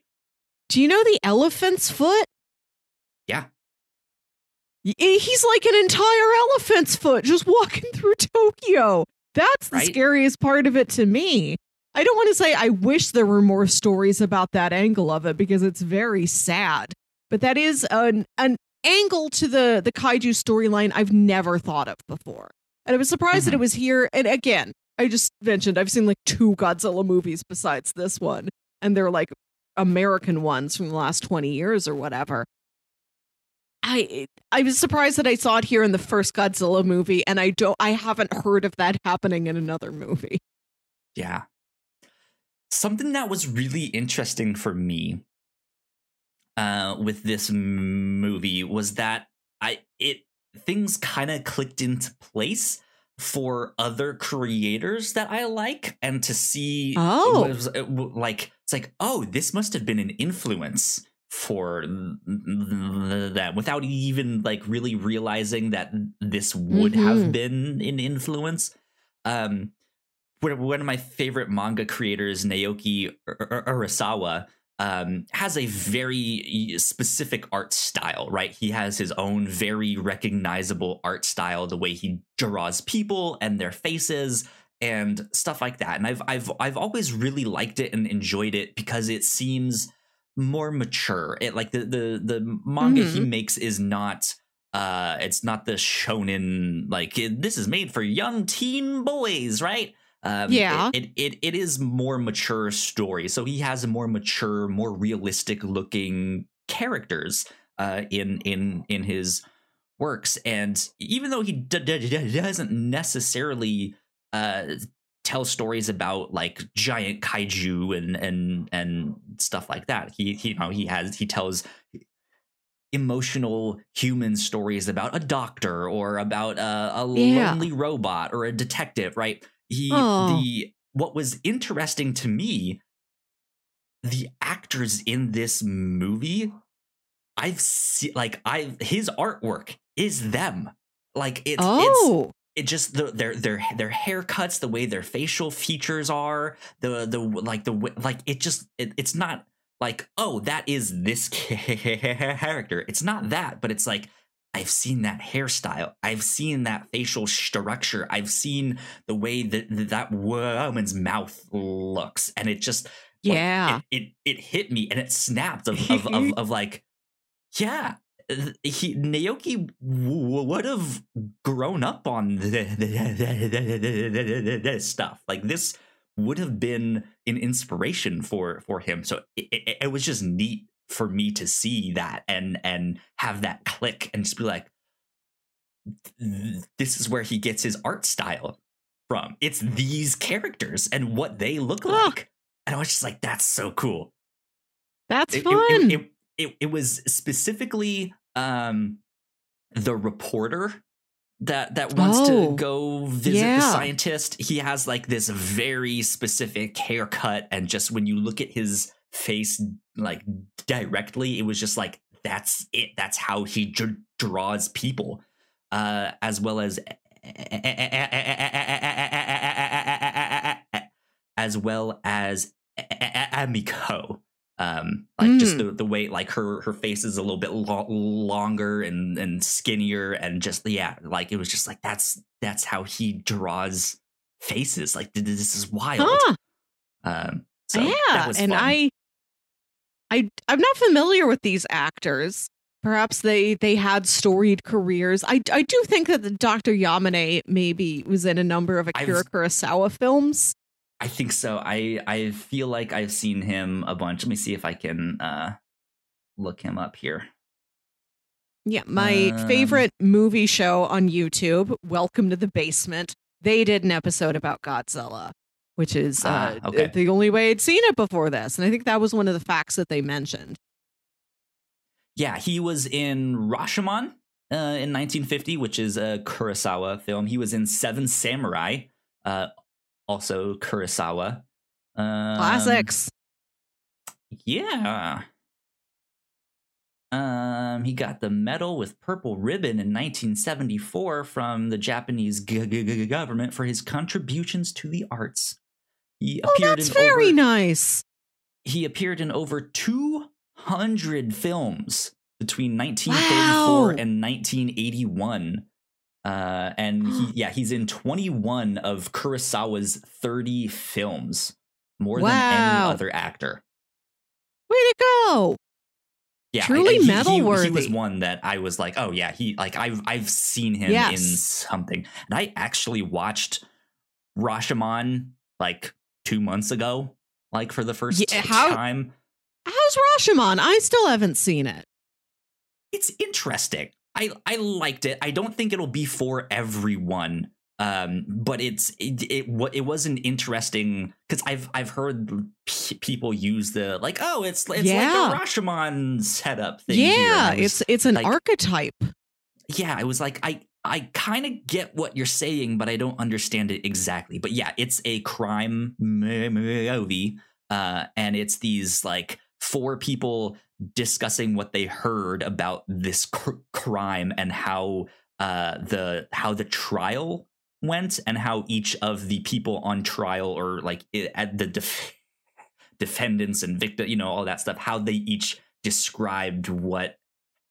Do you know the elephant's foot? Yeah. Eh, He's like an entire elephant's foot just walking through Tokyo. That's the Right? scariest part of it to me. I don't want to say I wish there were more stories about that angle of it because it's very sad. But that is an an angle to the the kaiju storyline I've never thought of before. And I was surprised that it was here. And again, I just mentioned I've seen like two Godzilla movies besides this one, and they're like American ones from the last 20 years or whatever. I I was surprised that I saw it here in the first Godzilla movie and I don't I haven't heard of that happening in another movie. Yeah. Something that was really interesting for me uh, with this movie was that I it things kind of clicked into place for other creators that I like, and to see Oh. it was, it like it's like oh this must have been an influence for them without even like really realizing that this would have Mhm. been an influence. Um, one one of my favorite manga creators, Naoki Ur- Ur- Urasawa, um, has a very specific art style, right? He has his own very recognizable art style, the way he draws people and their faces and stuff like that. And I've I've I've always really liked it and enjoyed it because it seems more mature. It like the the the manga he makes is not uh it's not the shonen like this is made for young teen boys, right? Um, Yeah. it, it, it it is more mature story. So he has more mature, more realistic looking characters uh, in in in his works. And even though he d- d- d- doesn't necessarily uh, tell stories about like giant kaiju and and and stuff like that, he, he you know he has he tells emotional human stories about a doctor or about a, a Yeah. lonely robot or a detective, right? He Oh. the what was interesting to me, the actors in this movie, I've seen like I his artwork is them. Like it's it's oh. it just the, their their their haircuts, the way their facial features are, the the like the like it just it, it's not like oh that is this character. It's not that, but it's like I've seen that hairstyle. I've seen that facial structure. I've seen the way that that woman's mouth looks, and it just like, Yeah. it, it it hit me and it snapped of of, of, of like yeah he Naoki w- would have grown up on this stuff. Like this would have been an inspiration for for him. So it, it, it was just neat for me to see that and and have that click and just be like, this is where he gets his art style from. It's these characters and what they look Huh. like. And I was just like, that's so cool That's it, fun. it, it, it, was specifically um the reporter that that wants Oh, to go visit the scientist he has like this very specific haircut and just when you look at his face like directly it was just like that's it that's how he dr- draws people uh as well as as well as Emiko. Um, like mm. just the, the way like her her face is a little bit lo- longer and and skinnier and just yeah like it was just like that's that's how he draws faces like this is wild. Huh. Um, so yeah, and I I I'm not familiar with these actors. Perhaps they they had storied careers. I I do think that the Dr. Yamane maybe was in a number of Akira I've, Kurosawa films. I think so. I I feel like I've seen him a bunch. Let me see if I can uh look him up here. Yeah, my um, favorite movie show on YouTube, Welcome to the Basement. They did an episode about Godzilla which is ah, uh, okay. the only way I'd seen it before this. And I think that was one of the facts that they mentioned. Yeah, he was in Rashomon uh, in 1950, which is a Kurosawa film. He was in Seven Samurai, uh, also Kurosawa. Um, Classics. Yeah. Um, he got the medal with purple ribbon in 1974 from the Japanese g- g- government for his contributions to the arts. He oh, appeared that's in very over, nice. He appeared in over 200 films between 1934 wow. and 1981. Uh, and he, yeah, he's in 21 of Kurosawa's 30 films, more wow. than any other actor. Way to go! Yeah, truly metal worthy. He, he, was one that I was like, oh yeah, he like I've I've seen him yes. in something, and I actually watched Rashomon like two months ago, like for the first yeah, how, time. How's Rashomon? I still haven't seen it. It's interesting. I I liked it. I don't think it'll be for everyone. Um, but it's it, it it was an interesting because I've I've heard p- people use the like oh it's it's yeah. like a Rashomon setup thing. Yeah, it's it's an like, archetype. Yeah, I was like I I kind of get what you're saying, but I don't understand it exactly. But yeah, it's a crime movie, uh, and it's these like four people discussing what they heard about this cr- crime and how uh, the how the trial went and how each of the people on trial or like at the def- defendants and victim, you know, all that stuff, how they each described what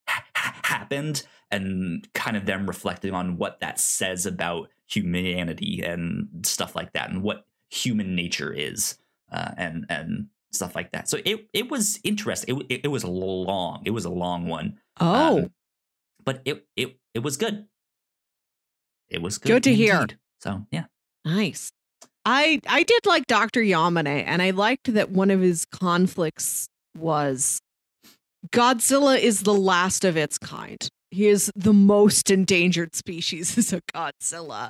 ha- happened and kind of them reflecting on what that says about humanity and stuff like that and what human nature is uh, and and stuff like that. So it it was interesting. It, it, it was long. It was a long one. Oh, um, but it it it was good. It was good. Good to indeed. hear. So yeah, nice. I I did like Dr. Yamane, and I liked that one of his conflicts was Godzilla is the last of its kind. He is the most endangered species is a Godzilla.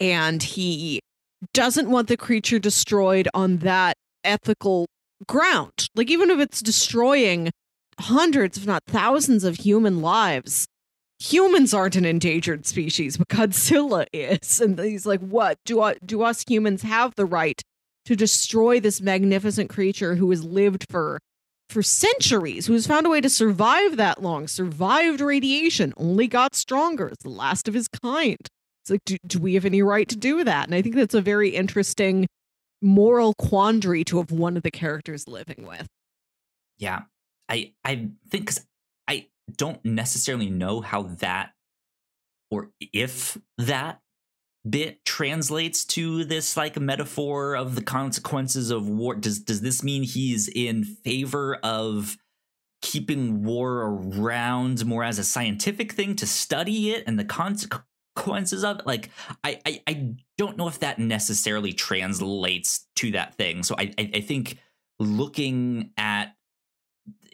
And he doesn't want the creature destroyed on that ethical ground. Like, even if it's destroying hundreds, if not thousands, of human lives, humans aren't an endangered species, but Godzilla is. And he's like, what? Do, I, do us humans have the right to destroy this magnificent creature who has lived for for centuries, who's found a way to survive that long, survived radiation, only got stronger. It's the last of his kind. It's like, do, do we have any right to do that? And I think that's a very interesting moral quandary to have one of the characters living with. Yeah. I I think cuz I don't necessarily know how that or if that bit translates to this like metaphor of the consequences of war. Does does this mean he's in favor of keeping war around more as a scientific thing to study it and the consequences of it? Like i i, I don't know if that necessarily translates to that thing. So i i, I think looking at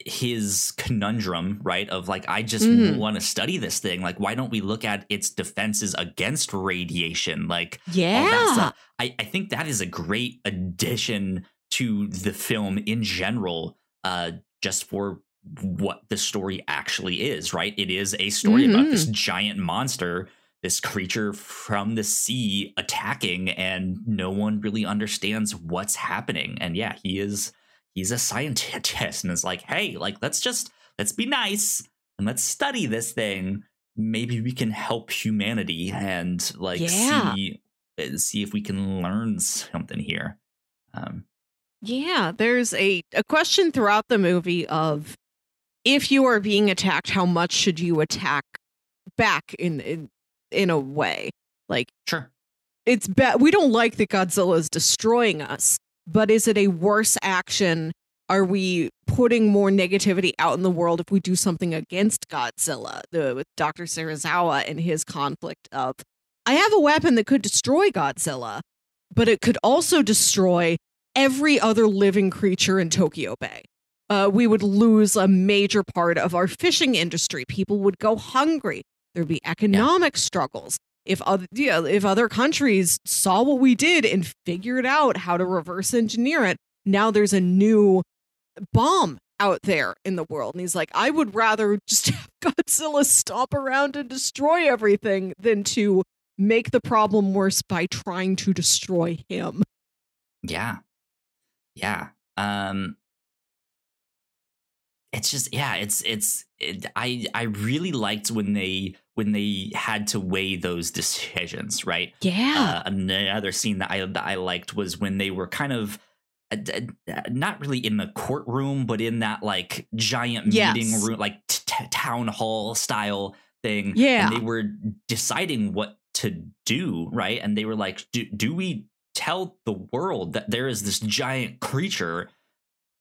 his conundrum, right? Of like, I just mm. want to study this thing. Like, why don't we look at its defenses against radiation? Like, yeah, I, I think that is a great addition to the film in general, uh, just for what the story actually is, right? It is a story mm-hmm. about this mm-hmm. giant monster, this creature from the sea attacking, and no one really understands what's happening. And yeah, he is he's a scientist and is like, hey, like let's just let's be nice and let's study this thing maybe we can help humanity and like Yeah. see uh, see if we can learn something here. Um, Yeah, there's a, a question throughout the movie of if you are being attacked, how much should you attack back in in, in a way? Like sure. it's bad. We don't like that Godzilla is destroying us, but is it a worse action? Are we putting more negativity out in the world if we do something against Godzilla? The with Dr. Serizawa and his conflict of I have a weapon that could destroy Godzilla, but it could also destroy every other living creature in Tokyo Bay. Uh, we would lose a major part of our fishing industry. People would go hungry. There'd be economic struggles. If other, yeah, if other countries saw what we did and figured out how to reverse engineer it, now there's a new bomb out there in the world. And he's like, I would rather just have Godzilla stomp around and destroy everything than to make the problem worse by trying to destroy him. Yeah. Yeah. Um it's just yeah, it's it's it, I I really liked when they when they had to weigh those decisions, right? Yeah. Uh, another scene that I that I liked was when they were kind of uh, uh, not really in the courtroom, but in that like giant Yes. meeting room, like t- t- town hall style thing. Yeah. and they were deciding what to do, right? And they were like, "Do do we tell the world that there is this giant creature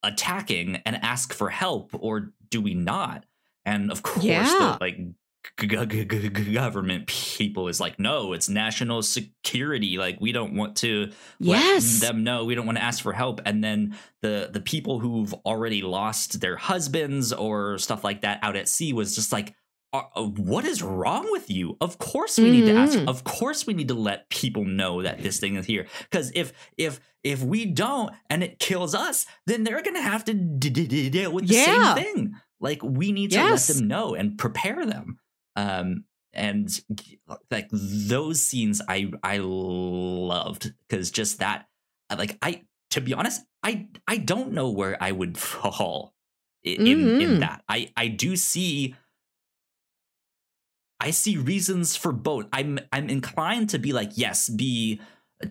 attacking and ask for help, or do we not?" And of course, Yeah. the like government people is like, no, it's national security. Like we don't want to yes. let them know. We don't want to ask for help. And then the the people who've already lost their husbands or stuff like that out at sea was just like. "Uh, uh, What is wrong with you? Of course we need to ask. Mhm. Of course we need to let people know that this thing is here. Because if if if we don't and it kills us, then they're gonna have to d- d- d- deal with the Yeah. same thing. Like we need to Yes. let them know and prepare them um and like those scenes i i loved because just that like i to be honest i i don't know where i would fall in in Mhm. that i i do see i see reasons for both i'm i'm inclined to be like yes be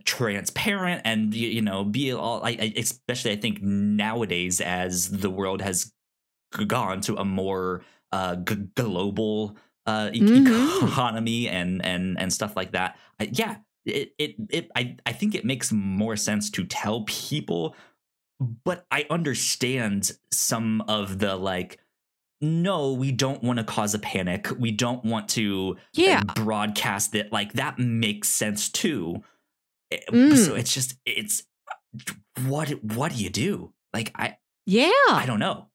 transparent and you know be all I, I especially i think nowadays as the world has gone to a more uh g- global uh e- Mhm. economy and and and stuff like that I, yeah it, it it I I think it makes more sense to tell people but I understand some of the like no we don't want to cause a panic we don't want to yeah. like, broadcast it like that makes sense too Eh, Mm. so it's just it's what what do you do like i Yeah. i don't know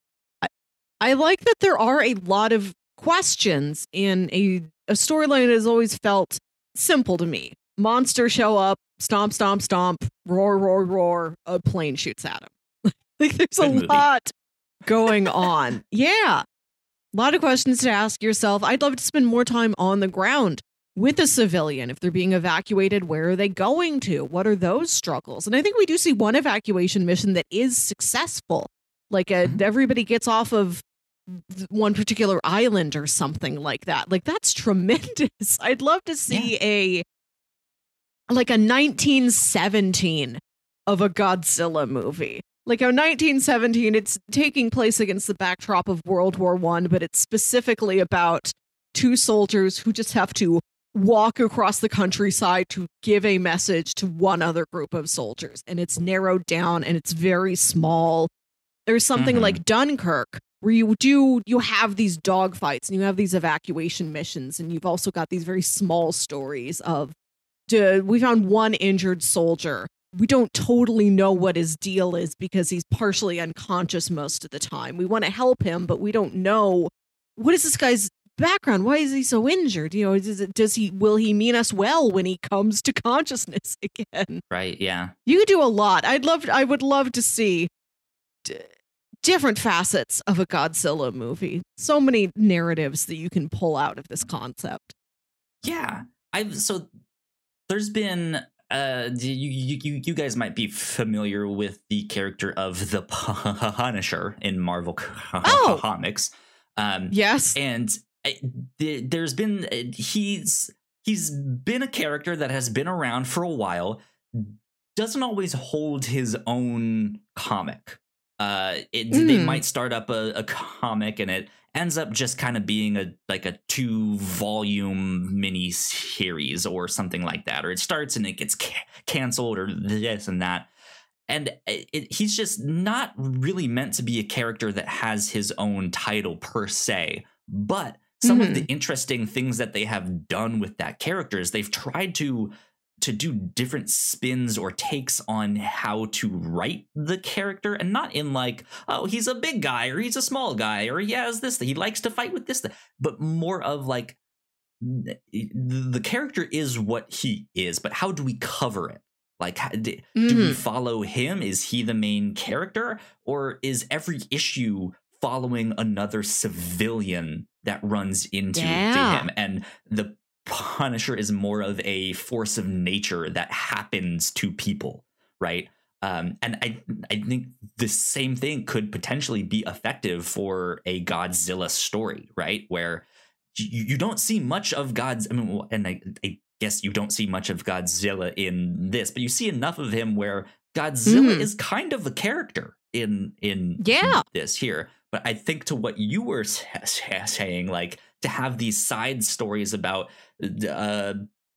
I like that there are a lot of questions in a, a storyline that has always felt simple to me. Monsters show up, stomp, stomp, stomp, roar, roar, roar, a plane shoots at him. like there's a movie. lot going on. yeah. A lot of questions to ask yourself. I'd love to spend more time on the ground with a civilian. If they're being evacuated, where are they going to? What are those struggles? And I think we do see one evacuation mission that is successful. Like uh Mhm. everybody gets off of one particular island or something like that. Like that's tremendous. I'd love to see a like a 1917 of a Godzilla movie. Like a 1917, it's taking place against the backdrop of World War One, but it's specifically about two soldiers who just have to walk across the countryside to give a message to one other group of soldiers. And it's narrowed down and it's very small. There's something Mhm. like Dunkirk where you do you have these dogfights and you have these evacuation missions and you've also got these very small stories of "Duh, we found one injured soldier. We don't totally know what his deal is because he's partially unconscious most of the time. We want to help him but we don't know what is this guy's background? Why is he so injured? You know does, it, does he will he mean us well when he comes to consciousness again? Right yeah. You could do a lot. I'd love. I would love to see different facets of a Godzilla movie. So many narratives that you can pull out of this concept. yeah i've so there's been uh you, you you guys might be familiar with the character of the punisher in marvel Oh. comics um Yes. and there's been uh, he's he's been a character that has been around for a while doesn't always hold his own comic uh it, mm. they might start up a, a comic and it ends up just kind of being a like a two volume mini series or something like that or it starts and it gets ca- canceled or this and that and it, it, he's just not really meant to be a character that has his own title per se but some mm-hmm. of the mm-hmm. interesting things that they have done with that character is they've tried to to do different spins or takes on how to write the character and not in like oh he's a big guy or he's a small guy or he has this he likes to fight with this but more of like the character is what he is but how do we cover it like do, mm. do we follow him is he the main character or is every issue following another civilian that runs into yeah. him and the punisher is more of a force of nature that happens to people right um, and I, I think the same thing could potentially be effective for a Godzilla story, right? Where you, you don't see much of God's. I mean, and I, I, guess you don't see much of Godzilla in this, but you see enough of him where Godzilla mm. is kind of a character in in yeah this here. But I think to what you were saying, like to have these side stories about a uh,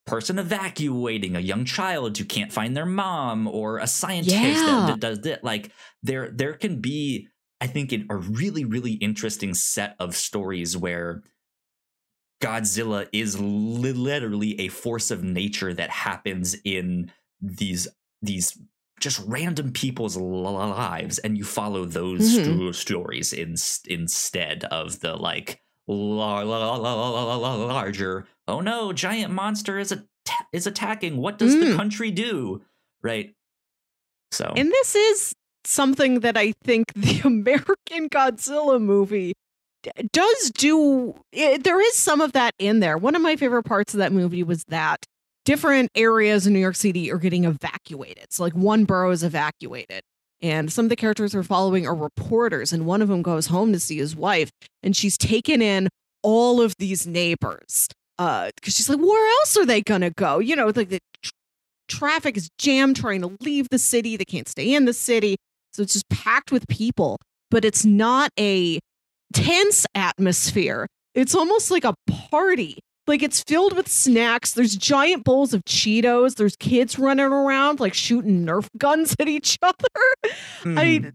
person evacuating a young child who can't find their mom or a scientist yeah. that, does that, like there there can be, I think, a really really interesting set of stories where. Godzilla is literally a force of nature that happens in these these just random people's lives and you follow those mm-hmm. st- stories in, instead of the like larger oh no giant monster is a is attacking what does mm. the country do right so and this is something that i think the american godzilla movie does do it, there is some of that in there one of my favorite parts of that movie was that different areas in New York City are getting evacuated. So, like, one borough is evacuated. And some of the characters we're following are reporters, and one of them goes home to see his wife, and she's taken in all of these neighbors. Uh, because she's like, where else are they gonna go? You know, like the tr- traffic is jammed trying to leave the city. They can't stay in the city. So it's just packed with people, but it's not a tense atmosphere. It's almost like a party like it's filled with snacks. There's giant bowls of Cheetos. There's kids running around like shooting Nerf guns at each other. Mm.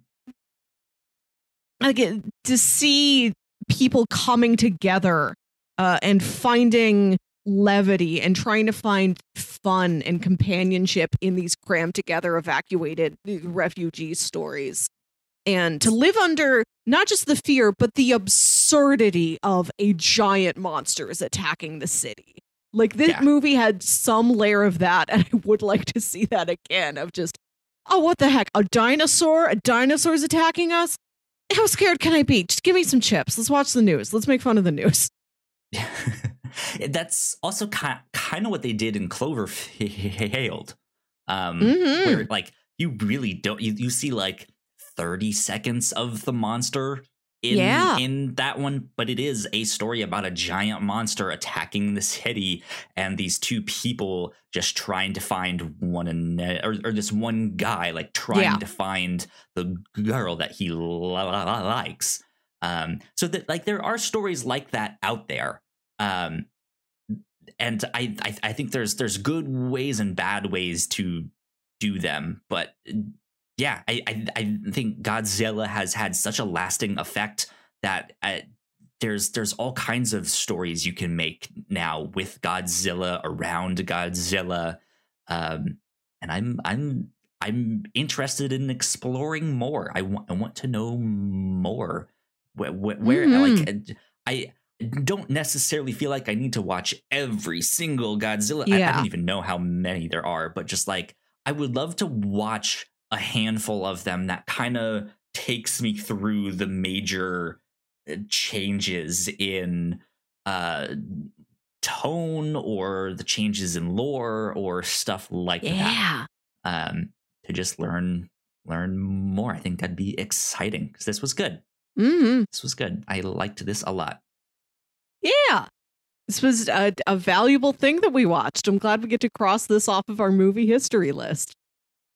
I like it, to see people coming together uh, and finding levity and trying to find fun and companionship in these crammed together evacuated refugee stories and to live under not just the fear, but the absurdity of a giant monster is attacking the city. Like this yeah. movie had some layer of that, and I would like to see that again of just, oh, what the heck? A dinosaur? A dinosaur is attacking us? How scared can I be? Just give me some chips. Let's watch the news. Let's make fun of the news. That's also kind kind of what they did in Cloverfield, um, mm-hmm. where like you really don't you, you see like 30 seconds of the monster in yeah. in that one but it is a story about a giant monster attacking the city and these two people just trying to find one and or, or this one guy like trying yeah. to find the girl that he likes um so that like there are stories like that out there um and I, I i think there's there's good ways and bad ways to do them but yeah, I, I, I think Godzilla has had such a lasting effect that uh, there's there's all kinds of stories you can make now with Godzilla around Godzilla, um, and I'm I'm I'm interested in exploring more. I want I want to know more. Where, where mm-hmm. like I don't necessarily feel like I need to watch every single Godzilla. Yeah. I, I don't even know how many there are, but just like I would love to watch a handful of them that kind of takes me through the major uh, changes in uh tone or the changes in lore or stuff like yeah. that um to just learn learn more i think that'd be exciting because this was good mm-hmm. this was good i liked this a lot Yeah. This was a, a valuable thing that we watched. I'm glad we get to cross this off of our movie history list.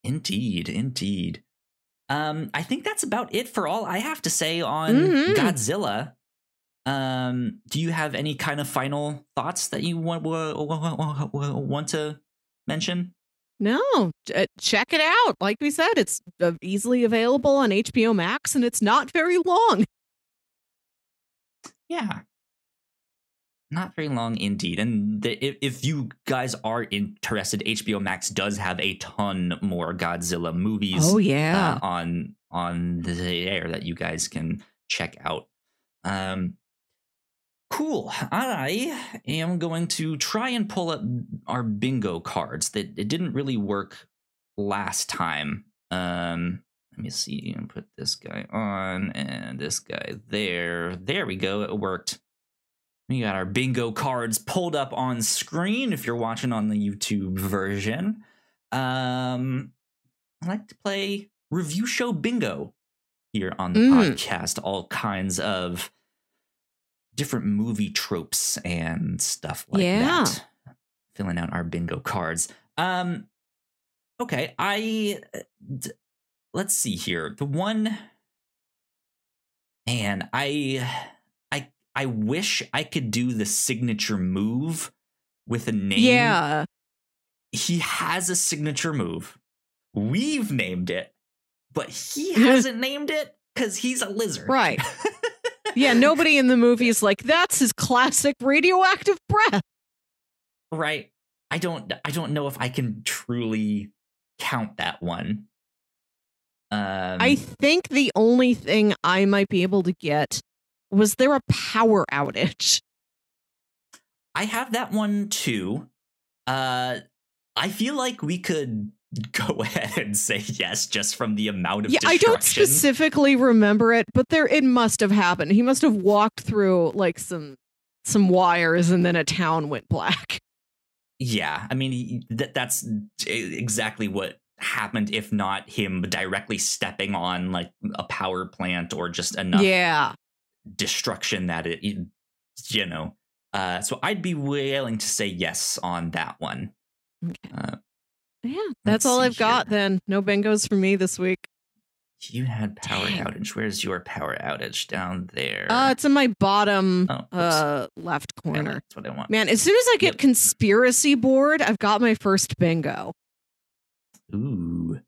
Indeed, indeed. Um, I think that's about it for all I have to say on Mhm. Godzilla. Um, do you have any kind of final thoughts that you want want to mention? No, check it out. Like we said, it's uh, easily available on HBO Max and it's not very long. Yeah. Not very long indeed. And the, if, if you guys are interested, HBO Max does have a ton more Godzilla movies Oh, yeah. uh, on on the air that you guys can check out. Um, cool. I am going to try and pull up our bingo cards. That it didn't really work last time. Um, let me see and put this guy on and this guy there. There we go. It worked. We got our bingo cards pulled up on screen if you're watching on the YouTube version. Um, I like to play review show bingo here on the Mm. podcast. All kinds of different movie tropes and stuff like Yeah. that. Filling out our bingo cards. Um, okay, I d- let's see here. The one, man, I, I, wish I could do the signature move with a name Yeah. he has a signature move. We've named it, but he hasn't named it because he's a lizard. Right. Yeah. Nobody in the movie is like, that's his classic radioactive breath. right. I don't I don't know if I can truly count that one. Um I think the only thing I might be able to get was there a power outage? I have that one too. Uh I feel like we could go ahead and say yes just from the amount of Yeah, I don't specifically remember it, but there it must have happened. He must have walked through like some some wires and then a town went black. Yeah, I mean that that's exactly what happened if not him directly stepping on like a power plant or just enough Yeah. Destruction that it you know. Uh so I'd be willing to say yes on that one. Okay. Uh, Yeah. That's all I've got then. No bingos for me this week. you had power Dang. outage. Where's your power outage down there? Uh it's in my bottom Oh, uh left corner. That's what I want. Man, as soon as I get Yep. conspiracy board, I've got my first bingo. Ooh.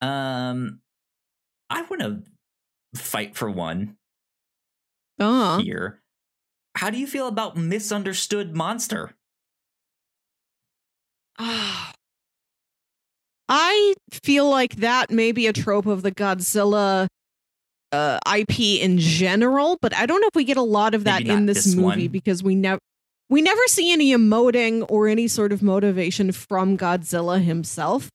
Um I want to fight for one Uh here. How do you feel about misunderstood monster? Ah. I feel like that may be a trope of the Godzilla uh, IP in general, but I don't know if we get a lot of that in this, this movie one. because we never we never see any emoting or any sort of motivation from Godzilla himself.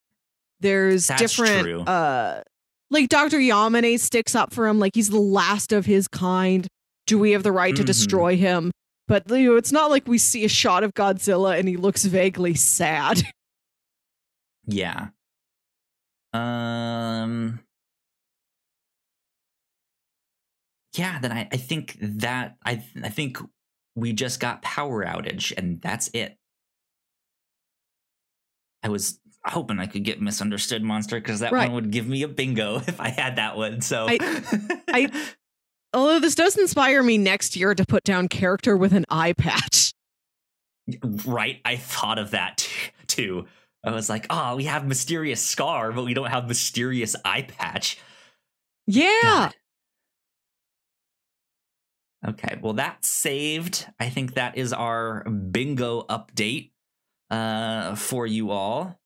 There's That's different true. uh like Dr. Yamane sticks up for him like he's the last of his kind. Do we have the right to Mhm. destroy him? But you know, it's not like we see a shot of Godzilla and he looks vaguely sad. Yeah. Um Yeah, then I, I think that I I think we just got power outage and that's it. I was hoping I could get misunderstood monster because that Right. one would give me a bingo if I had that one. So I- Although this does inspire me next year to put down character with an eye patch. right, I thought of that too. I was like, oh, we have mysterious scar, but we don't have mysterious eye patch. Yeah. God. Okay, well that's saved. I think that is our bingo update uh for you all.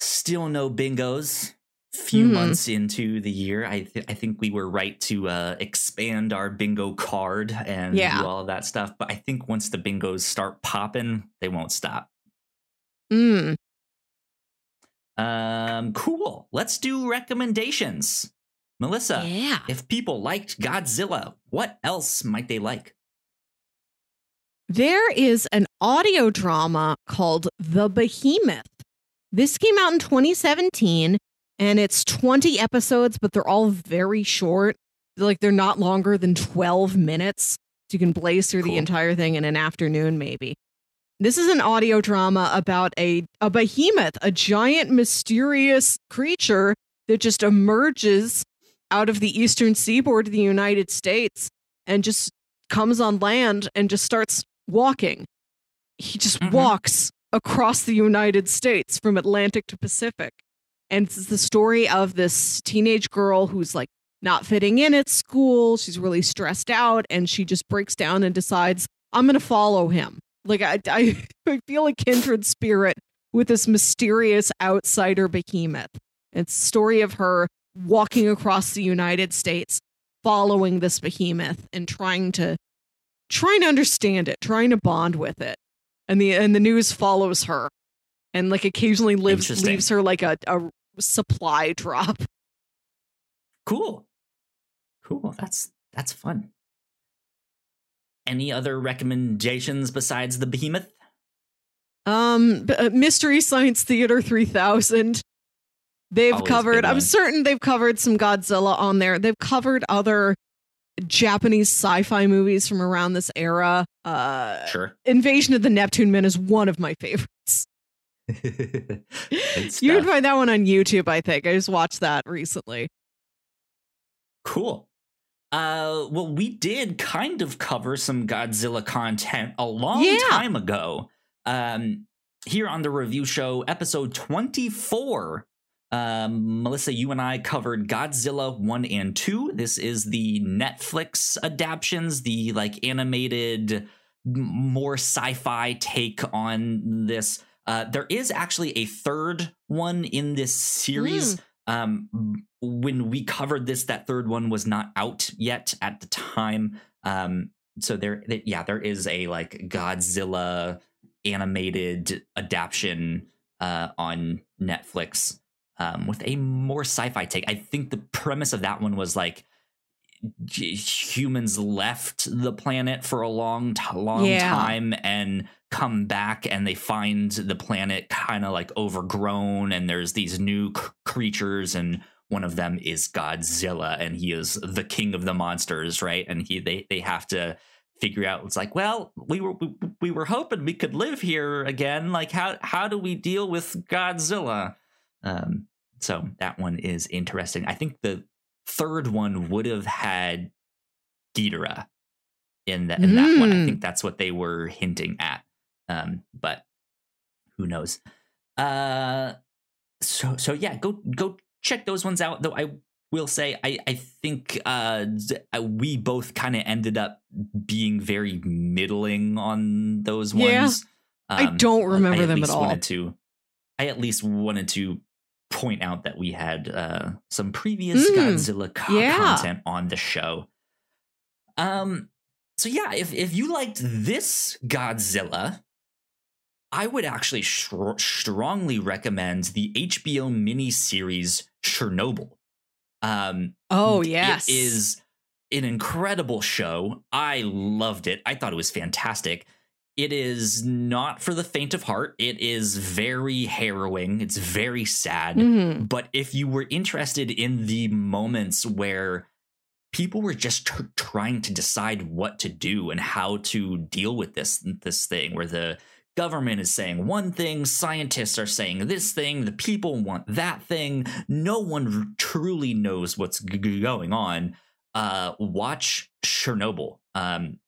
Still no bingos. Few Mhm. months into the year, I th- I think we were right to uh expand our bingo card and Yeah. do all of that stuff. But I think once the bingos start popping, they won't stop. Mm. Um, cool. Let's do recommendations. Melissa, Yeah. if people liked Godzilla, what else might they like? There is an audio drama called The Behemoth. This came out in 2017 and it's 20 episodes, but they're all very short. Like they're not longer than 12 minutes. So you can blaze through Cool. the entire thing in an afternoon, maybe. This is an audio drama about a, a behemoth, a giant mysterious creature that just emerges out of the eastern seaboard of the United States and just comes on land and just starts walking. He just Mhm. walks across the United States from Atlantic to Pacific. And it's the story of this teenage girl who's like not fitting in at school. She's really stressed out and she just breaks down and decides, I'm going to follow him. Like, I, I, I feel a kindred spirit with this mysterious outsider behemoth. It's the story of her walking across the United States, following this behemoth and trying to trying to understand it, trying to bond with it. And the and the news follows her and like occasionally lives leaves her like a, a supply drop. Cool. Cool. That's that's fun. Any other recommendations besides the behemoth? Um, uh, Mystery Science Theater 3000. They've Always covered, I'm certain they've covered some Godzilla on there. They've covered other Japanese sci fi movies from around this era. Uh, Sure. Invasion of the Neptune Men is one of my favorites. You can find that one on YouTube, I think. I just watched that recently. Cool. Uh, well, we did kind of cover some Godzilla content a long Yeah. time ago. Um, here on the review show, episode 24. Um, Melissa, you and I covered Godzilla 1 and 2. This is the Netflix adaptions, the like animated, more sci fi take on this. Uh, there is actually a third one in this series. Um, when we covered this, that third one was not out yet at the time. Um, so there, yeah, there is a like Godzilla animated adaptation uh, on Netflix um, with a more sci-fi take. I think the premise of that one was like humans left the planet for a long, long Yeah. time and come back, and they find the planet kind of like overgrown, and there's these new c- creatures, and one of them is Godzilla, and he is the king of the monsters, right? And he they they have to figure out it's like well we were we, we were hoping we could live here again like how how do we deal with godzilla um so that one is interesting i think the third one would have had Ghidorah in, the, in that one i Mm. think that's what they were hinting at um but who knows uh so so yeah go go check those ones out though i will say i i think uh uh, we both kind of ended up being very middling on those Yeah. ones I Um, don't remember I them at least all. wanted to i at least wanted to point out that we had uh some previous Mm, godzilla co- yeah. content on the show um so yeah if if you liked this godzilla I would actually str- strongly recommend the HBO miniseries Chernobyl. Um, Oh, yes. it is an incredible show. I loved it. I thought it was fantastic. It is not for the faint of heart. It is very harrowing. It's very sad. Mhm. But if you were interested in the moments where people were just tr- trying to decide what to do and how to deal with this this thing, where the government is saying one thing, scientists are saying this thing, the people want that thing, no one truly knows what's g- going on. Uh, watch Chernobyl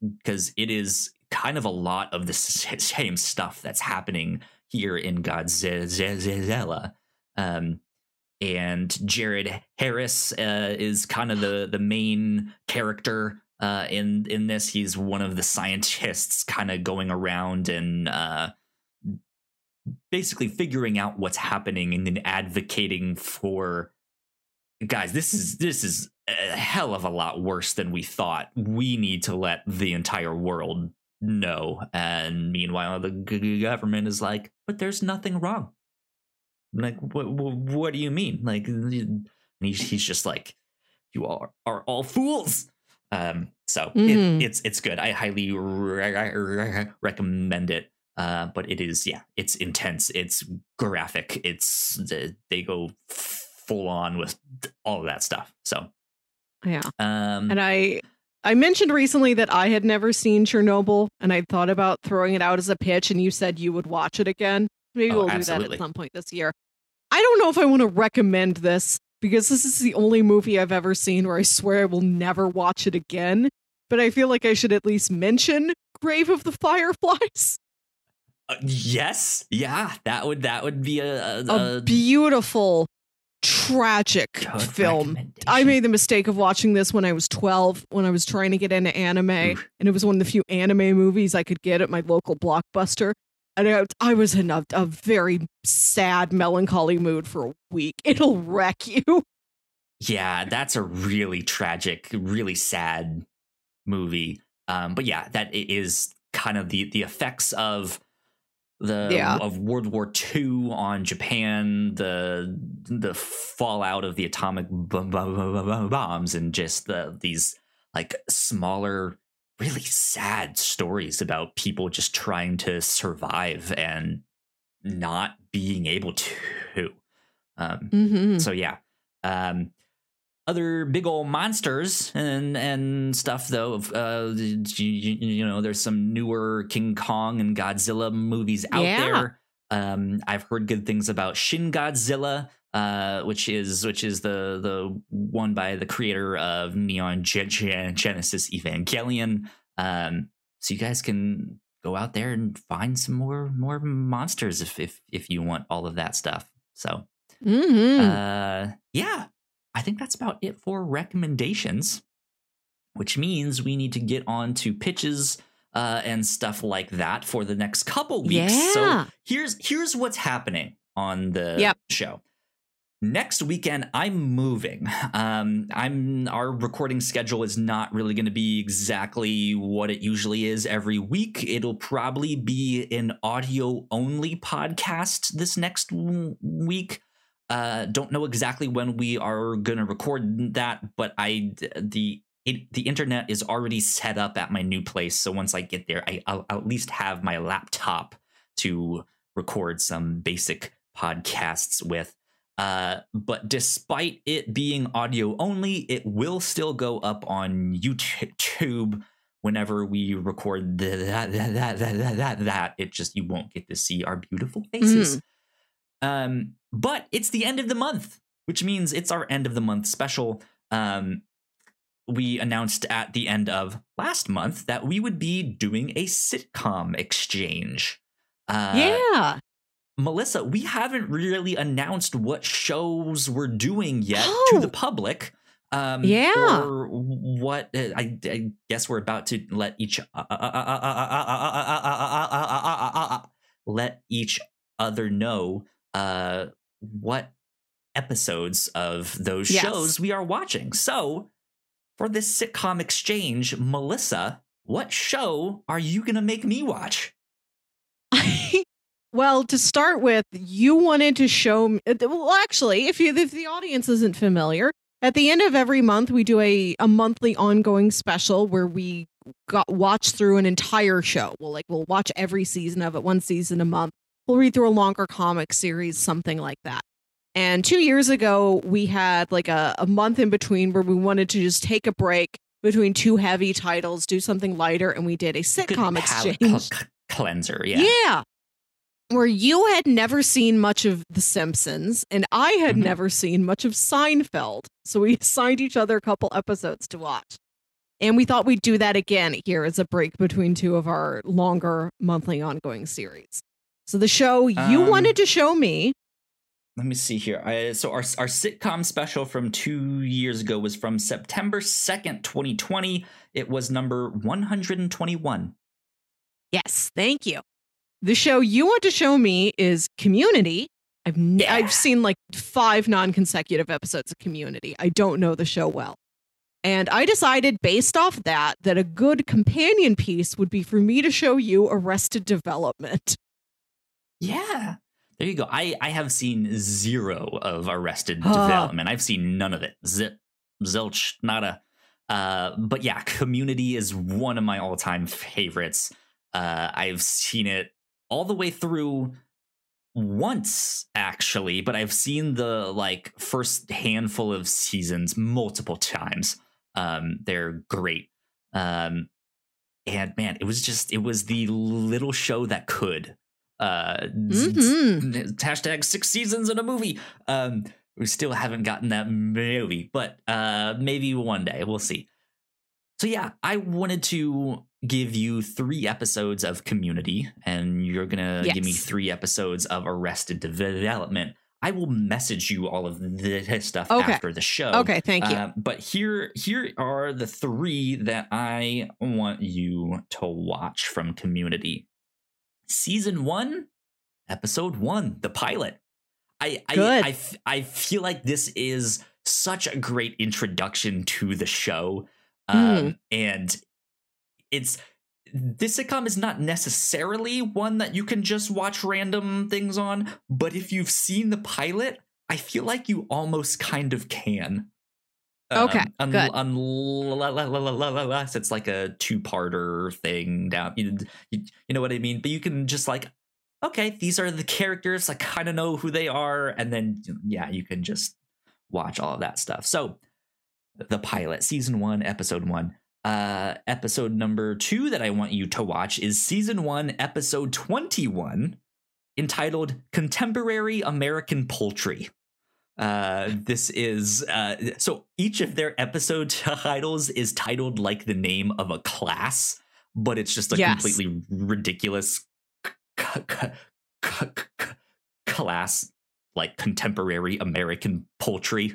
because it is kind of a lot of the same stuff that's happening here in Godzilla. Um, and Jared Harris uh, is kind of the the main character uh, in in this. He's one of the scientists, kind of going around and uh, basically figuring out what's happening and then advocating for guys. This is this is a hell of a lot worse than we thought. We need to let the entire world know. And meanwhile, the g- government is like, but there's nothing wrong. Like, what, what, what do you mean? Like, and he's, he's just like, you all are, are all fools. Um, so Mhm. it, it's it's good. I highly re- re- recommend it. Uh, but it is yeah, it's intense. It's graphic. It's they go full on with all of that stuff. So Yeah. um, And I I mentioned recently that I had never seen Chernobyl and I thought about throwing it out as a pitch, and you said you would watch it again. Maybe Oh, we'll do that at some point this year. I don't know if I want to recommend this because this is the only movie I've ever seen where I swear I will never watch it again. But I feel like I should at least mention Grave of the Fireflies. Uh, yes, yeah, that would that would be a, A a beautiful, tragic good film. I made the mistake of watching this when I was 12, when I was trying to get into anime, Oof. and it was one of the few anime movies I could get at my local blockbuster. And I, I was in a, a very sad, melancholy mood for a week. It'll wreck you. Yeah, that's a really tragic, really sad movie. Um, but yeah, that is kind of the the effects of the Yeah. of World War II on Japan, the the fallout of the atomic bombs, and just the these like smaller, really sad stories about people just trying to survive and not being able to. Um, Mm-hmm. so yeah um other big old monsters and and stuff though. Of, uh you, you know there's some newer king kong and godzilla movies out Yeah. there. Um i've heard good things about shin godzilla uh which is which is the the one by the creator of neon Gen- Gen- genesis evangelion. Um so you guys can go out there and find some more more monsters if if if you want all of that stuff. So Mm-hmm. uh, yeah, I think that's about it for recommendations, which means we need to get on to pitches uh, and stuff like that for the next couple weeks. Yeah. So here's here's what's happening on the Yep. show. Next weekend, I'm moving. Um, I'm our recording schedule is not really going to be exactly what it usually is every week. It'll probably be an audio only podcast this next w- week. Uh, don't know exactly when we are going to record that, but I the it, the internet is already set up at my new place. So once I get there, I, I'll, I'll at least have my laptop to record some basic podcasts with. Uh, but despite it being audio only, it will still go up on YouTube whenever we record the, that, that, that, that, that, that, that. It just, you won't get to see our beautiful faces. Um, but it's the end of the month, which means it's our end of the month special. Um, we announced at the end of last month that we would be doing a sitcom exchange. Uh, yeah. Melissa, we haven't really announced what shows we're doing yet to Oh. the public. Um, Yeah. Or what? uh, I, I guess we're about to let each let each other know uh, what episodes of those Yes. shows we are watching. So, for this sitcom exchange, Melissa, what show are you gonna make me watch? well, to start with, you wanted to show me. Uh, well, actually, if you if the audience isn't familiar, at the end of every month we do a a monthly ongoing special where we got watch through an entire show. We'll like we'll watch every season of it, one season a month. We'll read through a longer comic series, something like that. And two years ago, we had like a, a month in between where we wanted to just take a break between two heavy titles, do something lighter, and we did a sitcom palate exchange. cl- cleanser. Yeah. Yeah. Where you had never seen much of The Simpsons and I had Mhm. never seen much of Seinfeld. So we assigned each other a couple episodes to watch. And we thought we'd do that again here as a break between two of our longer monthly ongoing series. So the show you Um, wanted to show me, Let me see here. I, so our our sitcom special from two years ago was from September second, twenty twenty. It was number one hundred and twenty one. yes, thank you. The show you want to show me is Community. I've n- Yeah. I've seen like five non-consecutive episodes of Community. I don't know the show well. And I decided based off that that a good companion piece would be for me to show you Arrested Development. Yeah. There you go. I, I have seen zero of Arrested. Development. I've seen none of it. Zip, zilch, nada. Uh, but yeah, Community is one of my all time favorites. Uh, I've seen it all the way through once actually, but I've seen the like first handful of seasons multiple times. Um, they're great. Um, and man, it was just it was the little show that could. Uh, Mhm. hashtag six seasons in a movie. Um, we still haven't gotten that movie, but uh, maybe one day we'll see. So yeah, I wanted to give you three episodes of Community, and you're gonna give me three episodes of Arrested Development. I will message you all of this stuff Okay. after the show. Okay, thank you. Uh, but here, here are the three that I want you to watch from Community. Season one, episode one, the pilot. I, I. I, I feel like this is such a great introduction to the show, um, and it's this sitcom is not necessarily one that you can just watch random things on, but if you've seen the pilot, I feel like you almost kind of can. Okay, un- good. Unless it's like a two-parter thing down, you, you, you know what I mean. But you can just like, okay, these are the characters. I kind of know who they are, and then yeah, you can just watch all of that stuff. So, the pilot, season one, episode one. Uh, episode number two that I want you to watch is season one, episode 21, entitled Contemporary American Poultry. Uh, this is uh, so each of their episode titles is titled like the name of a class, but it's just a Yes. completely ridiculous c- c- c- class like contemporary American poultry.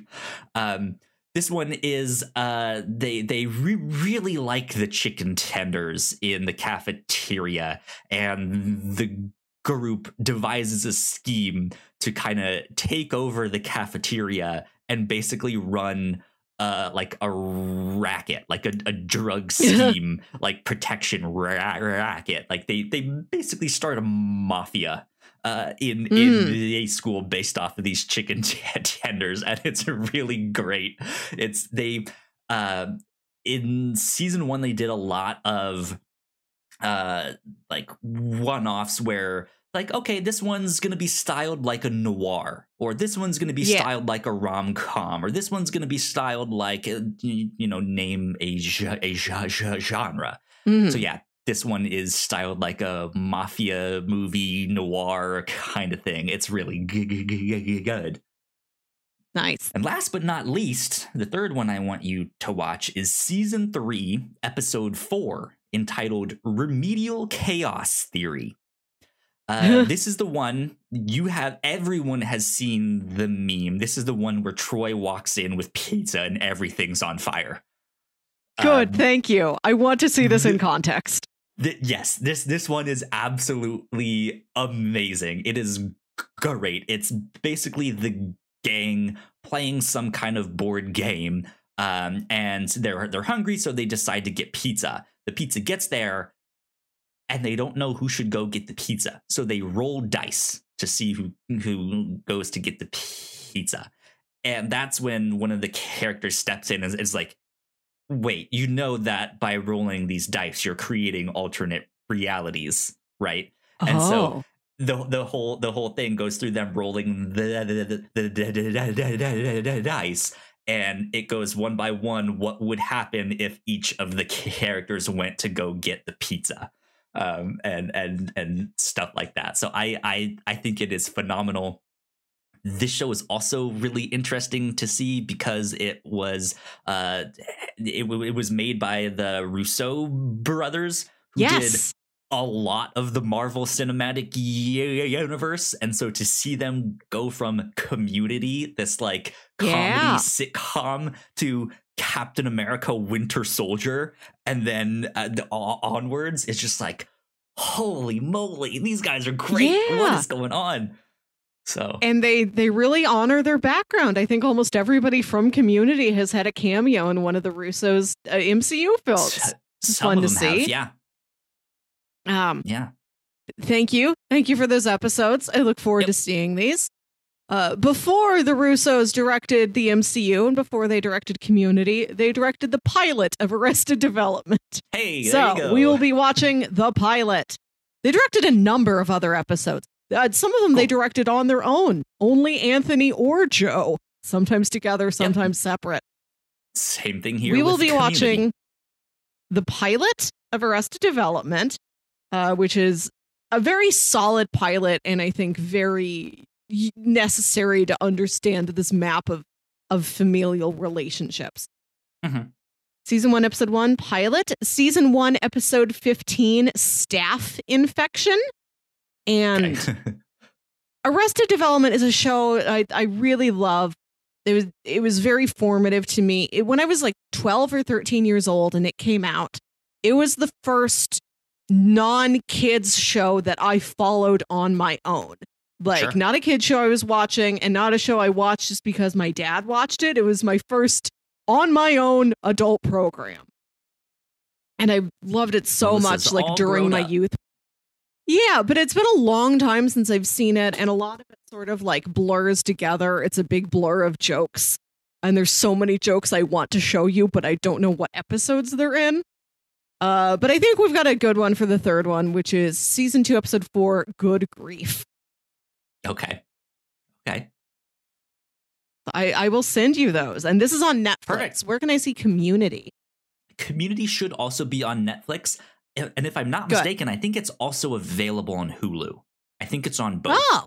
Um, this one is uh, they they re- really like the chicken tenders in the cafeteria, and the group devises a scheme to kind of take over the cafeteria and basically run uh like a racket like a, a drug scheme like protection ra- racket. Like they they basically start a mafia uh in in Mm. a school based off of these chicken t- tenders and it's really great. It's they uh in season one they did a lot of uh like one-offs where like okay this one's gonna be styled like a noir or this one's gonna be Yeah. styled like a rom-com or this one's gonna be styled like uh, you, know name a, a ge- ge- genre Mhm. so yeah this one is styled like a mafia movie noir kind of thing it's really good Nice. and last but not least, the third one I want you to watch is season three, episode four, entitled Remedial Chaos Theory. Uh, this is the one you have, everyone has seen the meme. This is the one where Troy walks in with pizza and everything's on fire. Good. Um, thank you. I want to see this in context. Th- yes, this this one is absolutely amazing. It is great. It's basically the gang playing some kind of board game, um, and they're they're hungry, so they decide to get pizza. The pizza gets there, and they don't know who should go get the pizza, so they roll dice to see who who goes to get the pizza. And that's when one of the characters steps in and is like, wait, you know that by rolling these dice, you're creating alternate realities, right? And oh. so the the whole the whole thing goes through them rolling the, the, the dice, and it goes one by one. What would happen if each of the characters went to go get the pizza, um, and and and stuff like that. So I I I think it is phenomenal this show is also really interesting to see because it was uh it, it was made by the Russo brothers who did yes. A lot of the Marvel Cinematic Universe and so to see them go from Community this like comedy Yeah. sitcom to Captain America Winter Soldier and then uh, the, o- onwards it's just like holy moly these guys are great what Yeah. is going on so And they they really honor their background. I think almost everybody from Community has had a cameo in one of the Russo's uh, MCU films. It's some fun to have, see. Yeah, Um, yeah. thank you, thank you for those episodes. I look forward Yep. to seeing these. Uh, before the Russos directed the MCU and before they directed Community, they directed the pilot of Arrested Development. Hey, there so you go. we will be watching the pilot. They directed a number of other episodes. Uh, some of them they directed on their own, only Anthony or Joe, sometimes together, sometimes separate. Same thing here. we will be Community. watching the pilot of Arrested Development, uh, which is a very solid pilot and I think very necessary to understand this map of of familial relationships. Mm-hmm. Season one, episode one, pilot. Season one, episode 15, staff infection. And Okay. Arrested Development is a show I, I really love. It was it was very formative to me. It, when I was like 12 or 13 years old and it came out, it was the first non-kids show that I followed on my own. Like Sure. not a kid show I was watching and not a show I watched just because my dad watched it. It was my first on my own adult program. And I loved it so Melissa's much like during my up. youth. Yeah, but it's been a long time since I've seen it, and a lot of it sort of like blurs together. It's a big blur of jokes. And there's so many jokes I want to show you, but I don't know what episodes they're in. Uh, but I think we've got a good one for the third one, which is season two, episode four, Good Grief. okay. Okay. I, I will send you those. And this is on Netflix. Perfect. Where can I see community? Community should also be on Netflix. And if I'm not Good. mistaken, I think it's also available on Hulu. I think it's on both. Oh,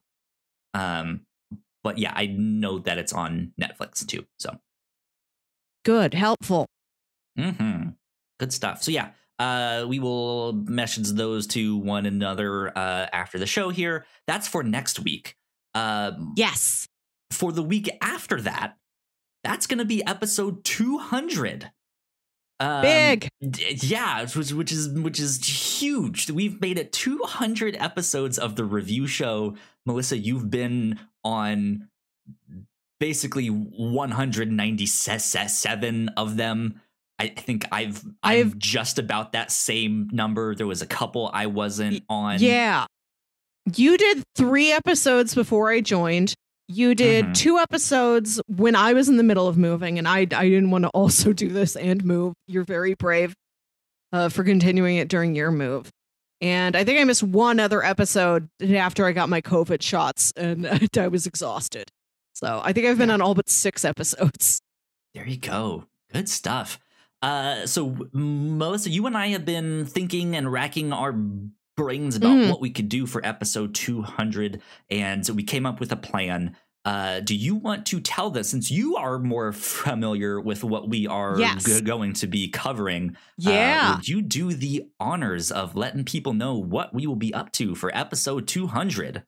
Um, but yeah, I know that it's on Netflix too. So, good, helpful. hmm good stuff. So yeah, uh, we will message those to one another uh, after the show here. That's for next week. Um, Yes. for the week after that, that's going to be episode 200. Um, Big. d- yeah, which, which is which is huge. We've made it 200 episodes of the review show. Melissa, you've been on basically 197 of them. I think I've I've I've- just about that same number. There was a couple I wasn't on. Yeah. You did three episodes before I joined. You did Mhm. two episodes when I was in the middle of moving, and I, I didn't want to also do this and move. You're very brave uh, for continuing it during your move. And I think I missed one other episode after I got my COVID shots, and I was exhausted. So I think I've been Yeah. on all but six episodes. There you go. Good stuff. Uh, so Melissa, you and I have been thinking and racking our brains about Mhm. what we could do for episode 200, and we came up with a plan. Uh, do you want to tell this since you are more familiar with what we are Yes. g- going to be covering? uh, Yeah. would you do the honors of letting people know what we will be up to for episode 200?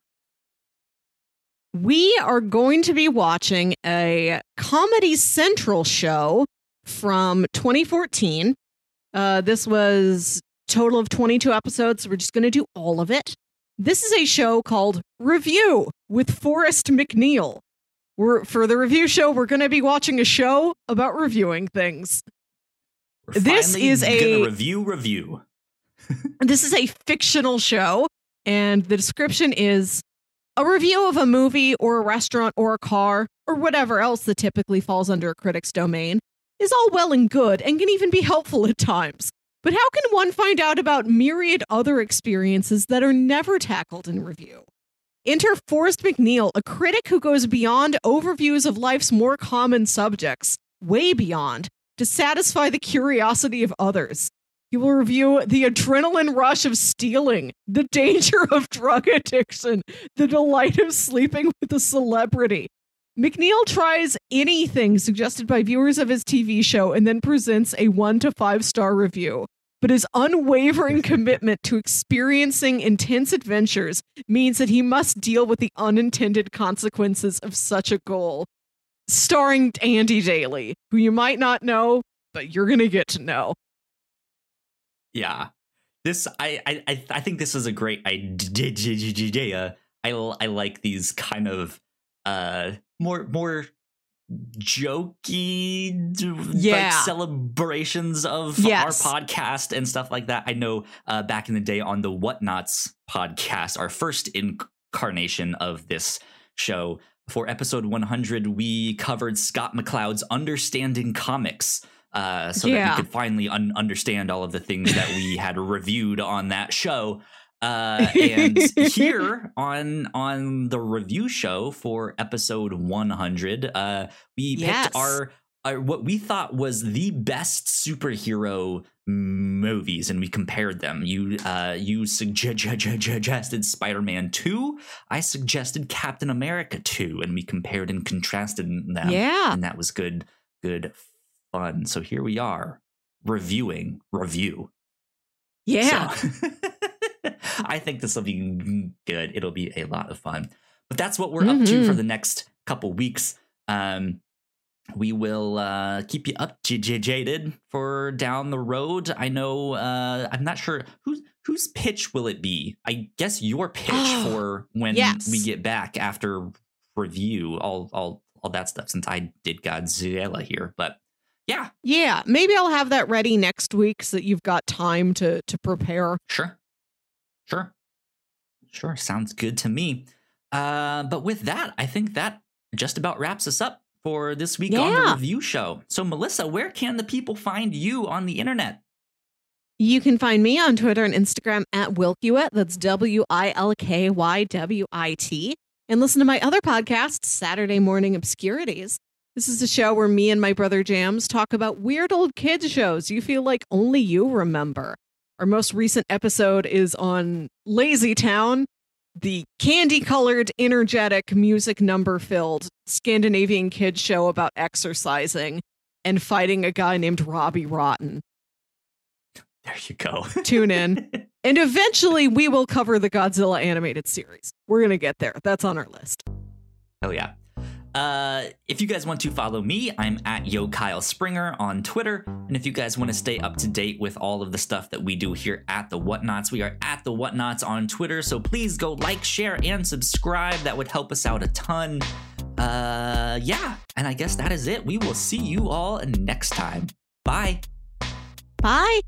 we are going to be watching a Comedy Central show from 2014. Uh, this was total of 22 episodes. So we're just going to do all of it. This is a show called Review with Forrest McNeil. We're for the review show. We're going to be watching a show about reviewing things. We're This is a- review review. This is a fictional show, and the description is a review of a movie or a restaurant or a car or whatever else that typically falls under a critic's domain is all well and good and can even be helpful at times. But how can one find out about myriad other experiences that are never tackled in review? Enter Forrest McNeil, a critic who goes beyond overviews of life's more common subjects, way beyond, to satisfy the curiosity of others. He will review the adrenaline rush of stealing, the danger of drug addiction, the delight of sleeping with a celebrity. McNeil tries anything suggested by viewers of his TV show and then presents a one to five star review. But his unwavering commitment to experiencing intense adventures means that he must deal with the unintended consequences of such a goal. Starring Andy Daly, who you might not know, but you're going to get to know. Yeah. This I I I- I think this is a great idea. I, I like these kind of uh more more jokey d- like celebrations of Yes. our podcast and stuff like that. I know uh back in the day on the Whatnauts podcast, our first incarnation of this show, for episode 100, we covered Scott McCloud's Understanding Comics. Uh, so that Yeah. we could finally un- understand all of the things that we had reviewed on that show. Uh, and here on on the review show for episode 100, uh, we Yes. picked our uh, what we thought was the best superhero movies, and we compared them. You uh, you suggested Spider Man two. I suggested Captain America two, and we compared and contrasted them. Yeah, and that was good, good fun. So here we are reviewing review. Yeah. So, I think this will be good. It'll be a lot of fun. But that's what we're mm-hmm. up to for mm-hmm. the next couple weeks. Um, we will uh, keep you up j jaded for down the road. I know uh, I'm not sure whose whose pitch will it be. I guess your pitch for when yes. we get back after review all all all that stuff. Since I did Godzilla here, but yeah, yeah, maybe I'll have that ready next week so that you've got time to to prepare. Sure, sure, sure. Sounds good to me. Uh, but with that, I think that just about wraps us up for this week yeah. on the review show. So, Melissa, where can the people find you on the internet? You can find me on Twitter and Instagram at Wilkywit. That's W I L K Y W I T. And listen to my other podcast, Saturday Morning Obscurities. This is a show where me and my brother Jams talk about weird old kids shows you feel like only you remember. Our most recent episode is on Lazy Town, the candy colored, energetic, music number filled Scandinavian kids show about exercising and fighting a guy named Robbie Rotten. There you go. Tune in. And eventually we will cover the Godzilla animated series. We're going to get there. That's on our list. Oh, yeah. Uh, if you guys want to follow me, I'm at Yo Kyle Springer on Twitter. And if you guys want to stay up to date with all of the stuff that we do here at the Whatnauts, we are at the Whatnauts on Twitter. So please go like, share, and subscribe. That would help us out a ton. Uh, yeah. And I guess that is it. We will see you all next time. Bye. Bye.